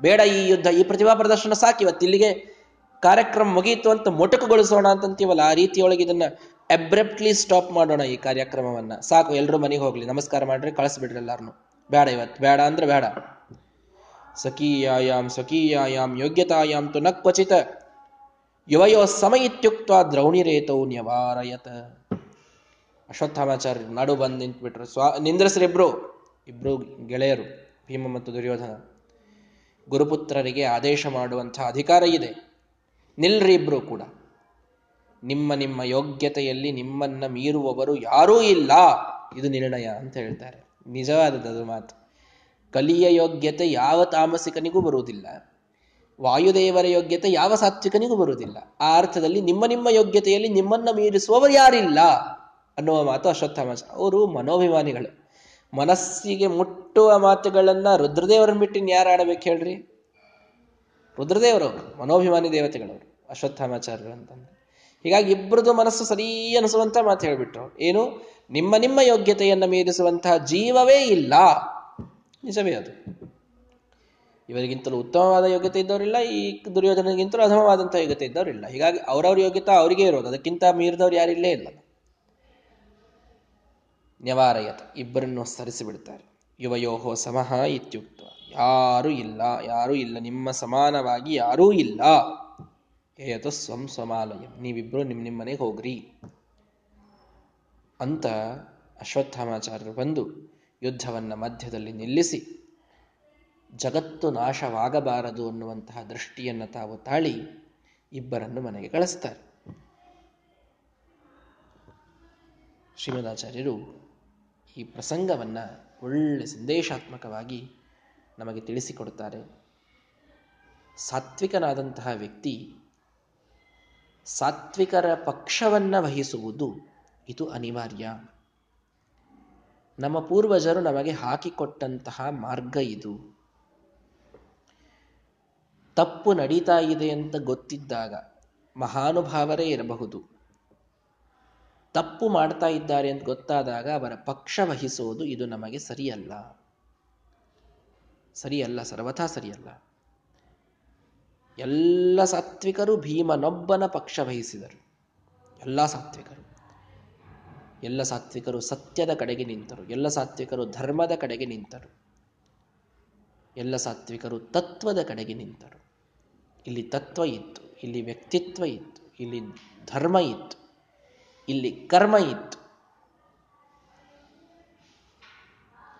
ಬೇಡ ಈ ಯುದ್ಧ, ಈ ಪ್ರತಿಭಾ ಪ್ರದರ್ಶನ ಸಾಕು. ಇವತ್ತು ಇಲ್ಲಿಗೆ ಕಾರ್ಯಕ್ರಮ ಮುಗಿಯಿತು ಅಂತ ಮೊಟಕುಗೊಳಿಸೋಣ ಅಂತಂತೀವಲ್ಲ ಆ ರೀತಿಯೊಳಗೆ ಇದನ್ನ ಅಬ್ರಪ್ಟ್ಲಿ ಸ್ಟಾಪ್ ಮಾಡೋಣ ಈ ಕಾರ್ಯಕ್ರಮವನ್ನ. ಸಾಕು ಎಲ್ಲರೂ ಮನೆಗೆ ಹೋಗ್ಲಿ. ನಮಸ್ಕಾರ ಮಾಡ್ರಿ, ಕಳಿಸ್ಬಿಡ್ರಿ ಎಲ್ಲಾರನು. ಬೇಡ ಇವತ್ತು, ಬೇಡ ಅಂದ್ರೆ ಬೇಡ. ಸಖೀಯಾಯಾಮ್ ಸ್ವಕೀಯಾಯಾಮ್ ಯೋಗ್ಯತಾಯಾಮ್ ತು ನ ಕ್ವಚಿತ. ಯುವಯೋ ಸಮ ಇತ್ಯುಕ್ತ ದ್ರೌಣಿರೇತೌ ನ್ಯವಾರಯತ ಅಶ್ವತ್ಥಾಮಾಚಾರ್ಯರು ನಡು ಬಂದು ನಿಂತ್ಬಿಟ್ರು. ಸ್ವಾ, ನಿಂದ್ರಸ್ರಿಬ್ರು, ಇಬ್ರು ಗೆಳೆಯರು, ಭೀಮ ಮತ್ತು ದುರ್ಯೋಧನ. ಗುರುಪುತ್ರರಿಗೆ ಆದೇಶ ಮಾಡುವಂಥ ಅಧಿಕಾರ ಇದೆ. ನಿಲ್ರಿ ಇಬ್ರು ಕೂಡ. ನಿಮ್ಮ ನಿಮ್ಮ ಯೋಗ್ಯತೆಯಲ್ಲಿ ನಿಮ್ಮನ್ನ ಮೀರುವವರು ಯಾರೂ ಇಲ್ಲ. ಇದು ನಿರ್ಣಯ ಅಂತ ಹೇಳ್ತಾರೆ. ನಿಜವಾದದ್ದು ಮಾತು. ಕಲಿಯ ಯೋಗ್ಯತೆ ಯಾವ ತಾಮಸಿಕನಿಗೂ ಬರುವುದಿಲ್ಲ. ವಾಯುದೇವರ ಯೋಗ್ಯತೆ ಯಾವ ಸಾತ್ವಿಕನಿಗೂ ಬರುವುದಿಲ್ಲ. ಆ ಅರ್ಥದಲ್ಲಿ ನಿಮ್ಮ ನಿಮ್ಮ ಯೋಗ್ಯತೆಯಲ್ಲಿ ನಿಮ್ಮನ್ನ ಮೀರಿಸುವವರು ಯಾರಿಲ್ಲ ಅನ್ನುವ ಮಾತು ಅಶ್ವತ್ಥಾಮಾಚ ಅವರು ಮನೋಭಿಮಾನಿಗಳು. ಮನಸ್ಸಿಗೆ ಮುಟ್ಟುವ ಮಾತುಗಳನ್ನ ರುದ್ರದೇವರನ್ನ ಬಿಟ್ಟು ಯಾರು ಆಡಬೇಕು ಹೇಳ್ರಿ? ರುದ್ರದೇವರವರು, ಮನೋಭಿಮಾನಿ ದೇವತೆಗಳವರು, ಅಶ್ವತ್ಥಾಮಾಚಾರ್ಯರು ಅಂತಂದ್ರೆ. ಹೀಗಾಗಿ ಇಬ್ಬರದು ಮನಸ್ಸು ಸರಿ ಅನಿಸುವಂತ ಮಾತು ಹೇಳ್ಬಿಟ್ರು. ಏನು? ನಿಮ್ಮ ನಿಮ್ಮ ಯೋಗ್ಯತೆಯನ್ನ ಮೀರಿಸುವಂತಹ ಜೀವವೇ ಇಲ್ಲ. ನಿಜವೇ ಅದು. ಇವರಿಗಿಂತಲೂ ಉತ್ತಮವಾದ ಯೋಗ್ಯತೆ ಇದ್ದವರಿಲ್ಲ, ಈ ದುರ್ಯೋಧನಗಿಂತಲೂ ಅಧಮವಾದಂತಹ ಯೋಗ್ಯತೆ ಇದ್ದವರಿಲ್ಲ. ಹೀಗಾಗಿ ಅವರವ್ರ ಯೋಗ್ಯತೆ ಅವರಿಗೆ ಇರೋದು. ಅದಕ್ಕಿಂತ ಮೀರಿದವ್ರು ಯಾರಿಲ್ಲೇ ಇಲ್ಲ. ನ್ಯವಾರಯತ ಇಬ್ಬರನ್ನು ಸರಿಸಿಬಿಡ್ತಾರೆ ಯುವಯೋಹೋ ಸಮಹ ಇತ್ಯುಕ್ತ. ಯಾರೂ ಇಲ್ಲ ಯಾರೂ ಇಲ್ಲ, ನಿಮ್ಮ ಸಮಾನವಾಗಿ ಯಾರೂ ಇಲ್ಲ. ಹೇಯತು ಸ್ವಂ ಸ್ವಮಾಲಯ ನೀವಿಬ್ಬರು ನಿಮ್ಮ ನಿಮ್ಮ ಮನೆಗೆ ಹೋಗ್ರಿ. ಅಂತ ಅಶ್ವತ್ಥಾಮಾಚಾರ್ಯರು ಬಂದು ಯುದ್ಧವನ್ನ ಮಧ್ಯದಲ್ಲಿ ನಿಲ್ಲಿಸಿ, ಜಗತ್ತು ನಾಶವಾಗಬಾರದು ಅನ್ನುವಂತಹ ದೃಷ್ಟಿಯನ್ನು ತಾವು ತಾಳಿ ಇಬ್ಬರನ್ನು ಮನೆಗೆ ಕಳಿಸ್ತಾರೆ. ಶ್ರೀಮದಾಚಾರ್ಯರು ಈ ಪ್ರಸಂಗವನ್ನ ಒಳ್ಳೆ ಸಂದೇಶಾತ್ಮಕವಾಗಿ ನಮಗೆ ತಿಳಿಸಿಕೊಡುತ್ತಾರೆ. ಸಾತ್ವಿಕನಾದಂತಹ ವ್ಯಕ್ತಿ ಸಾತ್ವಿಕರ ಪಕ್ಷವನ್ನ ವಹಿಸುವುದು ಇದು ಅನಿವಾರ್ಯ. ನಮ್ಮ ಪೂರ್ವಜರು ನಮಗೆ ಹಾಕಿಕೊಟ್ಟಂತಹ ಮಾರ್ಗ ಇದು. ತಪ್ಪು ನಡೀತಾ ಇದೆ ಅಂತ ಗೊತ್ತಿದ್ದಾಗ ಮಹಾನುಭಾವರೇ ಇರಬಹುದು. ತಪ್ಪು ಮಾಡ್ತಾ ಇದ್ದಾರೆ ಅಂತ ಗೊತ್ತಾದಾಗ ಅವರ ಪಕ್ಷ ವಹಿಸುವುದು ಇದು ನಮಗೆ ಸರಿಯಲ್ಲ. ಸರಿಯಲ್ಲ, ಸರ್ವಥಾ ಸರಿಯಲ್ಲ. ಎಲ್ಲ ಸಾತ್ವಿಕರು ಭೀಮನೊಬ್ಬನ ಪಕ್ಷ ವಹಿಸಿದರು. ಎಲ್ಲ ಸಾತ್ವಿಕರು. ಎಲ್ಲ ಸಾತ್ವಿಕರು ಸತ್ಯದ ಕಡೆಗೆ ನಿಂತರು. ಎಲ್ಲ ಸಾತ್ವಿಕರು ಧರ್ಮದ ಕಡೆಗೆ ನಿಂತರು. ಎಲ್ಲ ಸಾತ್ವಿಕರು ತತ್ವದ ಕಡೆಗೆ ನಿಂತರು. ಇಲ್ಲಿ ತತ್ವ ಇತ್ತು, ಇಲ್ಲಿ ವ್ಯಕ್ತಿತ್ವ ಇತ್ತು, ಇಲ್ಲಿ ಧರ್ಮ ಇತ್ತು. ಇಲ್ಲಿ ಕರ್ಮ ಇತ್ತು.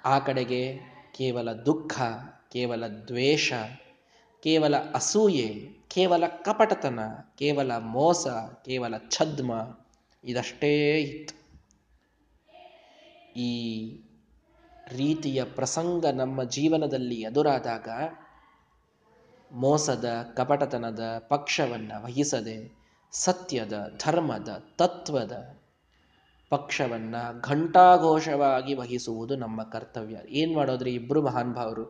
ಆ ಕಡೆಗೆ ಕೇವಲ ದುಃಖ, ಕೇವಲ ದ್ವೇಷ, ಕೇವಲ ಅಸೂಯೆ, ಕೇವಲ ಕಪಟತನ, ಕೇವಲ ಮೋಸ, ಕೇವಲ ಛದ್ಮ ಇದಷ್ಟೇ ಇತ್ತು. ಈ ರೀತಿಯ ಪ್ರಸಂಗ ನಮ್ಮ ಜೀವನದಲ್ಲಿ ಎದುರಾದಾಗ ಮೋಸದ, ಕಪಟತನದ ಪಕ್ಷವನ್ನು ವಹಿಸದೆ ಸತ್ಯದ, ಧರ್ಮದ, ತತ್ವದ ಪಕ್ಷವನ್ನ ಘಂಟಾಘೋಷವಾಗಿ ವಹಿಸುವುದು ನಮ್ಮ ಕರ್ತವ್ಯ. ಏನ್ ಮಾಡೋದ್ರಿ ಇಬ್ರು ಮಹಾನ್ ಭಾವರು?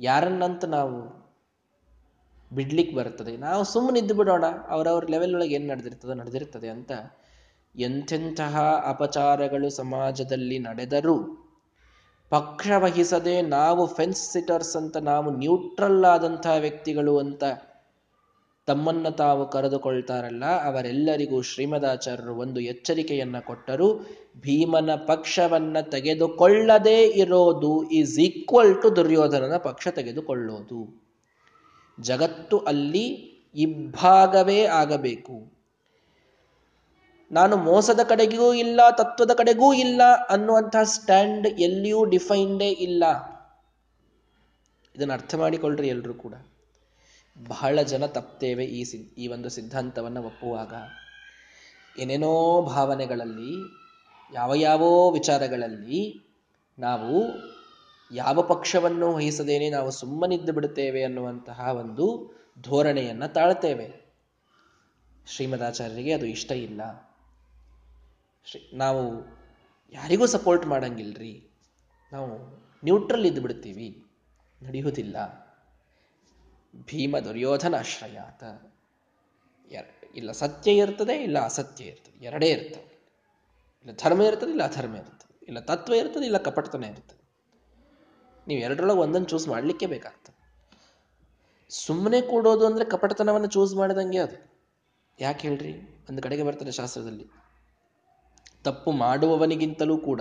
ಯಾರನ್ನಂತ ನಾವು ಬಿಡ್ಲಿಕ್ಕೆ ಬರ್ತದೆ ನಾವು ಸುಮ್ಮನಿದ್ದು ಬಿಡೋಣ, ಅವ್ರವ್ರ ಲೆವೆಲ್ ಒಳಗೆ ಏನು ನಡೆದಿರ್ತದೆ ನಡೆದಿರ್ತದೆ ಅಂತ ಎಂಥೆಂತಹ ಅಪಚಾರಗಳು ಸಮಾಜದಲ್ಲಿ ನಡೆದರೂ ಪಕ್ಷ ವಹಿಸದೆ ನಾವು ಫೆನ್ಸ್ ಸಿಟರ್ಸ್ ಅಂತ ನಾವು ನ್ಯೂಟ್ರಲ್ ಆದಂತಹ ವ್ಯಕ್ತಿಗಳು ಅಂತ ತಮ್ಮನ್ನ ತಾವು ಕರೆದುಕೊಳ್ತಾರಲ್ಲ, ಅವರೆಲ್ಲರಿಗೂ ಶ್ರೀಮದಾಚಾರ್ಯರು ಒಂದು ಎಚ್ಚರಿಕೆಯನ್ನ ಕೊಟ್ಟರು. ಭೀಮನ ಪಕ್ಷವನ್ನ ತೆಗೆದುಕೊಳ್ಳದೇ ಇರೋದು ಈಸ್ ಈಕ್ವಲ್ ಟು ದುರ್ಯೋಧನನ ಪಕ್ಷ ತೆಗೆದುಕೊಳ್ಳೋದು. ಜಗತ್ತು ಅಲ್ಲಿ ಇಬ್ಬಾಗವೇ ಆಗಬೇಕು. ನಾನು ಮೋಸದ ಕಡೆಗೂ ಇಲ್ಲ, ತತ್ವದ ಕಡೆಗೂ ಇಲ್ಲ ಅನ್ನುವಂತಹ ಸ್ಟ್ಯಾಂಡ್ ಎಲ್ಲಿಯೂ ಡಿಫೈನ್ಡೇ ಇಲ್ಲ. ಇದನ್ನು ಅರ್ಥ ಮಾಡಿಕೊಳ್ಳ್ರಿ ಎಲ್ಲರೂ ಕೂಡ. ಬಹಳ ಜನ ತಪ್ತೇವೆ ಈ ಸಿ ಈ ಒಂದು ಸಿದ್ಧಾಂತವನ್ನು ಒಪ್ಪುವಾಗ. ಏನೇನೋ ಭಾವನೆಗಳಲ್ಲಿ, ಯಾವ ಯಾವೋ ವಿಚಾರಗಳಲ್ಲಿ ನಾವು ಯಾವ ಪಕ್ಷವನ್ನು ವಹಿಸದೇನೆ ನಾವು ಸುಮ್ಮನಿದ್ದು ಬಿಡುತ್ತೇವೆ ಅನ್ನುವಂತಹ ಒಂದು ಧೋರಣೆಯನ್ನು ತಾಳ್ತೇವೆ. ಶ್ರೀಮದಾಚಾರ್ಯರಿಗೆ ಅದು ಇಷ್ಟ ಇಲ್ಲ. ನಾವು ಯಾರಿಗೂ ಸಪೋರ್ಟ್ ಮಾಡಂಗಿಲ್ರಿ. ನಾವು ನ್ಯೂಟ್ರಲ್ ಇದ್ದು ಬಿಡ್ತೀವಿ ನಡೆಯುವುದಿಲ್ಲ. ಭೀಮ ದುರ್ಯೋಧನ ಆಶ್ರಯಾತ ಇಲ್ಲ ಸತ್ಯ ಇರ್ತದೆ, ಇಲ್ಲ ಅಸತ್ಯ ಇರ್ತದೆ, ಎರಡೇ ಇರ್ತವೆ. ಇಲ್ಲ ಧರ್ಮ ಇರ್ತದೆ, ಇಲ್ಲ ಅಧರ್ಮ ಇರ್ತದೆ. ಇಲ್ಲ ತತ್ವ ಇರ್ತದೆ, ಇಲ್ಲ ಕಪಟತನ ಇರ್ತದೆ. ನೀವು ಎರಡರೊಳಗೆ ಒಂದನ್ನು ಚೂಸ್ ಮಾಡಲಿಕ್ಕೆ ಬೇಕಾಗ್ತದೆ. ಸುಮ್ಮನೆ ಕೂಡೋದು ಅಂದ್ರೆ ಕಪಟತನವನ್ನು ಚೂಸ್ ಮಾಡಿದಂಗೆ ಅದು. ಯಾಕೆ ಹೇಳ್ರಿ? ಒಂದು ಕಡೆಗೆ ಬರ್ತದೆ ಶಾಸ್ತ್ರದಲ್ಲಿ. ತಪ್ಪು ಮಾಡುವವನಿಗಿಂತಲೂ ಕೂಡ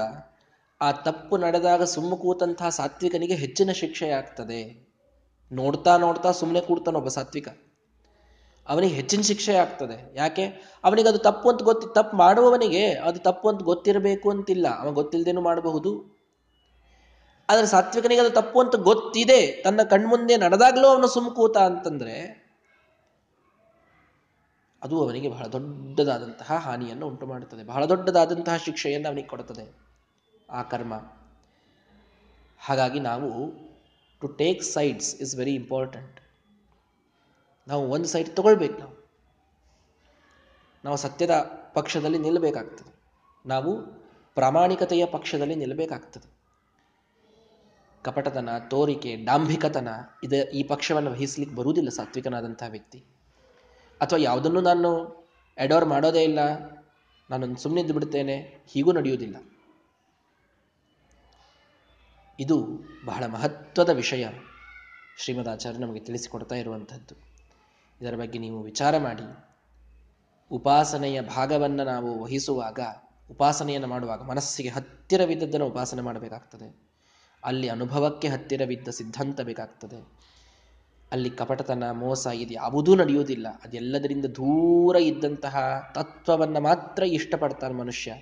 ಆ ತಪ್ಪು ನಡೆದಾಗ ಸುಮ್ಮ ಕೂತಂತಹ ಸಾತ್ವಿಕನಿಗೆ ಹೆಚ್ಚಿನ ಶಿಕ್ಷೆ ಆಗ್ತದೆ ನೋಡ್ತಾ ನೋಡ್ತಾ ಸುಮ್ಮನೆ ಕೂಡ್ತಾನೊಬ್ಬ ಸಾತ್ವಿಕ. ಅವನಿಗೆ ಹೆಚ್ಚಿನ ಶಿಕ್ಷೆ ಆಗ್ತದೆ. ಯಾಕೆ? ಅವನಿಗೆ ಅದು ತಪ್ಪು ಅಂತ ಗೊತ್ತಿ, ತಪ್ಪು ಮಾಡುವವನಿಗೆ ಅದು ತಪ್ಪು ಅಂತ ಗೊತ್ತಿರಬೇಕು ಅಂತಿಲ್ಲ. ಅವ ಗೊತ್ತಿಲ್ಲದೇನು ಮಾಡಬಹುದು? ಆದರೆ ಸಾತ್ವಿಕನಿಗೆ ಅದು ತಪ್ಪು ಅಂತ ಗೊತ್ತಿದೆ. ತನ್ನ ಕಣ್ಮುಂದೆ ನಡೆದಾಗಲೂ ಅವನು ಸುಮ್ಕೂತ ಅಂತಂದ್ರೆ ಅದು ಅವನಿಗೆ ಬಹಳ ದೊಡ್ಡದಾದಂತಹ ಹಾನಿಯನ್ನು ಉಂಟು ಮಾಡುತ್ತದೆ. ಬಹಳ ದೊಡ್ಡದಾದಂತಹ ಶಿಕ್ಷೆಯನ್ನು ಅವನಿಗೆ ಕೊಡುತ್ತದೆ ಆ ಕರ್ಮ. ಹಾಗಾಗಿ ನಾವು to take sides is very important ನಾವು ಒಂದು ಸೈಡ್ ತಗೊಳ್ಬೇಕು ನಾವು. ನಾವು ಸತ್ಯದ ಪಕ್ಷದಲ್ಲಿ ನಿಲ್ಲಬೇಕಾಗ್ತದೆ. ನಾವು ಪ್ರಾಮಾಣಿಕತೆಯ ಪಕ್ಷದಲ್ಲಿ ನಿಲ್ಲಬೇಕಾಗ್ತದೆ. ಕಪಟತನ, ತೋರಿಕೆ, ಡಾಂಭಿಕತನ ಇದ ಈ ಪಕ್ಷವನ್ನು ವಹಿಸ್ಲಿಕ್ಕೆ ಬರುವುದಿಲ್ಲ ಸಾತ್ವಿಕನಾದಂಥ ವ್ಯಕ್ತಿ. ಅಥವಾ ಯಾವುದನ್ನು ನಾನು ಎಡೋರ್ ಮಾಡೋದೇ ಇಲ್ಲ ನಾನು ಸುಮ್ಮನಿದ್ದು ಬಿಡ್ತೇನೆ ಹೀಗೂ ನಡೆಯುವುದಿಲ್ಲ. ಇದು ಬಹಳ ಮಹತ್ವದ ವಿಷಯ ಶ್ರೀಮದಾಚಾರ್ಯ ನಮಗೆ ತಿಳಿಸಿಕೊಡ್ತಾ ಇರುವಂಥದ್ದು. ಇದರ ಬಗ್ಗೆ ನೀವು ವಿಚಾರ ಮಾಡಿ. ಉಪಾಸನೆಯ ಭಾಗವನ್ನು ನಾವು ವಹಿಸುವಾಗ, ಉಪಾಸನೆಯನ್ನು ಮಾಡುವಾಗ ಮನಸ್ಸಿಗೆ ಹತ್ತಿರವಿದ್ದದ್ದನ್ನು ಉಪಾಸನೆ ಮಾಡಬೇಕಾಗ್ತದೆ. ಅಲ್ಲಿ ಅನುಭವಕ್ಕೆ ಹತ್ತಿರವಿದ್ದ ಸಿದ್ಧಾಂತ ಬೇಕಾಗ್ತದೆ. ಅಲ್ಲಿ ಕಪಟತನ, ಮೋಸ ಇದು ಯಾವುದೂ ನಡೆಯುವುದಿಲ್ಲ. ಅದೆಲ್ಲದರಿಂದ ದೂರ ಇದ್ದಂತಹ ತತ್ವವನ್ನು ಮಾತ್ರ ಇಷ್ಟಪಡ್ತಾನೆ ಮನುಷ್ಯ.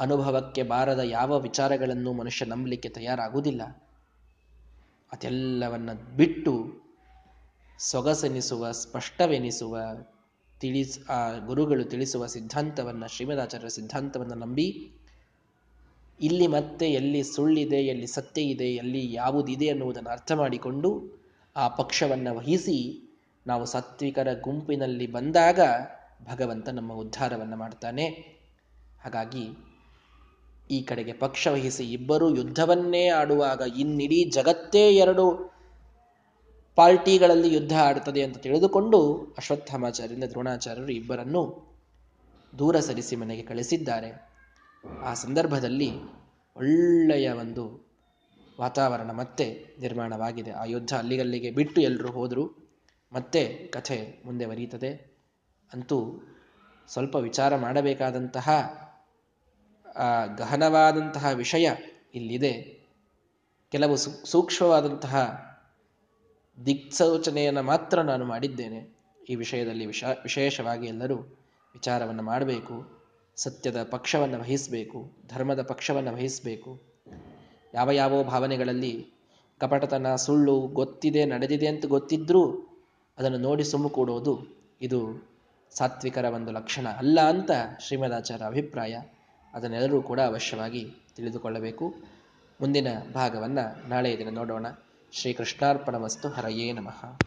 ಅನುಭವಕ್ಕೆ ಬಾರದ ಯಾವ ವಿಚಾರಗಳನ್ನು ಮನುಷ್ಯ ನಂಬಲಿಕ್ಕೆ ತಯಾರಾಗುವುದಿಲ್ಲ. ಅದೆಲ್ಲವನ್ನ ಬಿಟ್ಟು ಸೊಗಸೆನಿಸುವ, ಸ್ಪಷ್ಟವೆನಿಸುವ, ತಿಳಿಸ್, ಆ ಗುರುಗಳು ತಿಳಿಸುವ ಸಿದ್ಧಾಂತವನ್ನು, ಶ್ರೀಮದಾಚಾರ್ಯರ ಸಿದ್ಧಾಂತವನ್ನು ನಂಬಿ ಇಲ್ಲಿ ಮತ್ತೆ ಎಲ್ಲಿ ಸುಳ್ಳಿದೆ, ಎಲ್ಲಿ ಸತ್ಯ ಇದೆ, ಎಲ್ಲಿ ಯಾವುದಿದೆ ಅನ್ನುವುದನ್ನು ಅರ್ಥ ಮಾಡಿಕೊಂಡು ಆ ಪಕ್ಷವನ್ನು ವಹಿಸಿ ನಾವು ಸಾತ್ವಿಕರ ಗುಂಪಿನಲ್ಲಿ ಬಂದಾಗ ಭಗವಂತ ನಮ್ಮ ಉದ್ಧಾರವನ್ನು ಮಾಡ್ತಾನೆ. ಹಾಗಾಗಿ ಈ ಕಡೆಗೆ ಪಕ್ಷ ವಹಿಸಿ ಇಬ್ಬರು ಯುದ್ಧವನ್ನೇ ಆಡುವಾಗ ಇನ್ನಿಡೀ ಜಗತ್ತೇ ಎರಡು ಪಾರ್ಟಿಗಳಲ್ಲಿ ಯುದ್ಧ ಆಡುತ್ತದೆ ಅಂತ ತಿಳಿದುಕೊಂಡು ಅಶ್ವತ್ಥಾಮಾಚಾರ್ಯರಿಂದ ದ್ರೋಣಾಚಾರ್ಯರು ಇಬ್ಬರನ್ನು ದೂರ ಸರಿಸಿ ಮನೆಗೆ ಕಳಿಸಿದ್ದಾರೆ. ಆ ಸಂದರ್ಭದಲ್ಲಿ ಒಳ್ಳೆಯ ಒಂದು ವಾತಾವರಣ ಮತ್ತೆ ನಿರ್ಮಾಣವಾಗಿದೆ. ಆ ಯುದ್ಧ ಅಲ್ಲಿಗಲ್ಲಿಗೆ ಬಿಟ್ಟು ಎಲ್ಲರೂ ಹೋದರು. ಮತ್ತೆ ಕಥೆ ಮುಂದೆ ಬರೀತದೆ. ಅಂತೂ ಸ್ವಲ್ಪ ವಿಚಾರ ಮಾಡಬೇಕಾದಂತಹ ಆ ಗಹನವಾದಂತಹ ವಿಷಯ ಇಲ್ಲಿದೆ. ಕೆಲವು ಸೂಕ್ಷ್ಮವಾದಂತಹ ದಿಕ್ಸೂಚನೆಯನ್ನು ಮಾತ್ರ ನಾನು ಮಾಡಿದ್ದೇನೆ. ಈ ವಿಷಯದಲ್ಲಿ ವಿಶ ವಿಶೇಷವಾಗಿ ಎಲ್ಲರೂ ವಿಚಾರವನ್ನು ಮಾಡಬೇಕು, ಸತ್ಯದ ಪಕ್ಷವನ್ನು ವಹಿಸಬೇಕು, ಧರ್ಮದ ಪಕ್ಷವನ್ನು ವಹಿಸಬೇಕು. ಯಾವ ಯಾವ ಭಾವನೆಗಳಲ್ಲಿ ಕಪಟತನ, ಸುಳ್ಳು ಗೊತ್ತಿದೆ, ನಡೆದಿದೆ ಅಂತ ಗೊತ್ತಿದ್ರೂ ಅದನ್ನು ನೋಡಿ ಸುಮ್ಮ ಕೂಡೋದು ಇದು ಸಾತ್ವಿಕರ ಒಂದು ಲಕ್ಷಣ ಅಲ್ಲ ಅಂತ ಶ್ರೀಮದಾಚಾರ್ಯ ಅಭಿಪ್ರಾಯ. ಅದನ್ನೆಲ್ಲರೂ ಕೂಡ ಅವಶ್ಯವಾಗಿ ತಿಳಿದುಕೊಳ್ಳಬೇಕು. ಮುಂದಿನ ಭಾಗವನ್ನು ನಾಳೆಯ ದಿನ ನೋಡೋಣ. ಶ್ರೀ ಕೃಷ್ಣಾರ್ಪಣ ವಸ್ತು ಹರಯೇ ನಮಃ.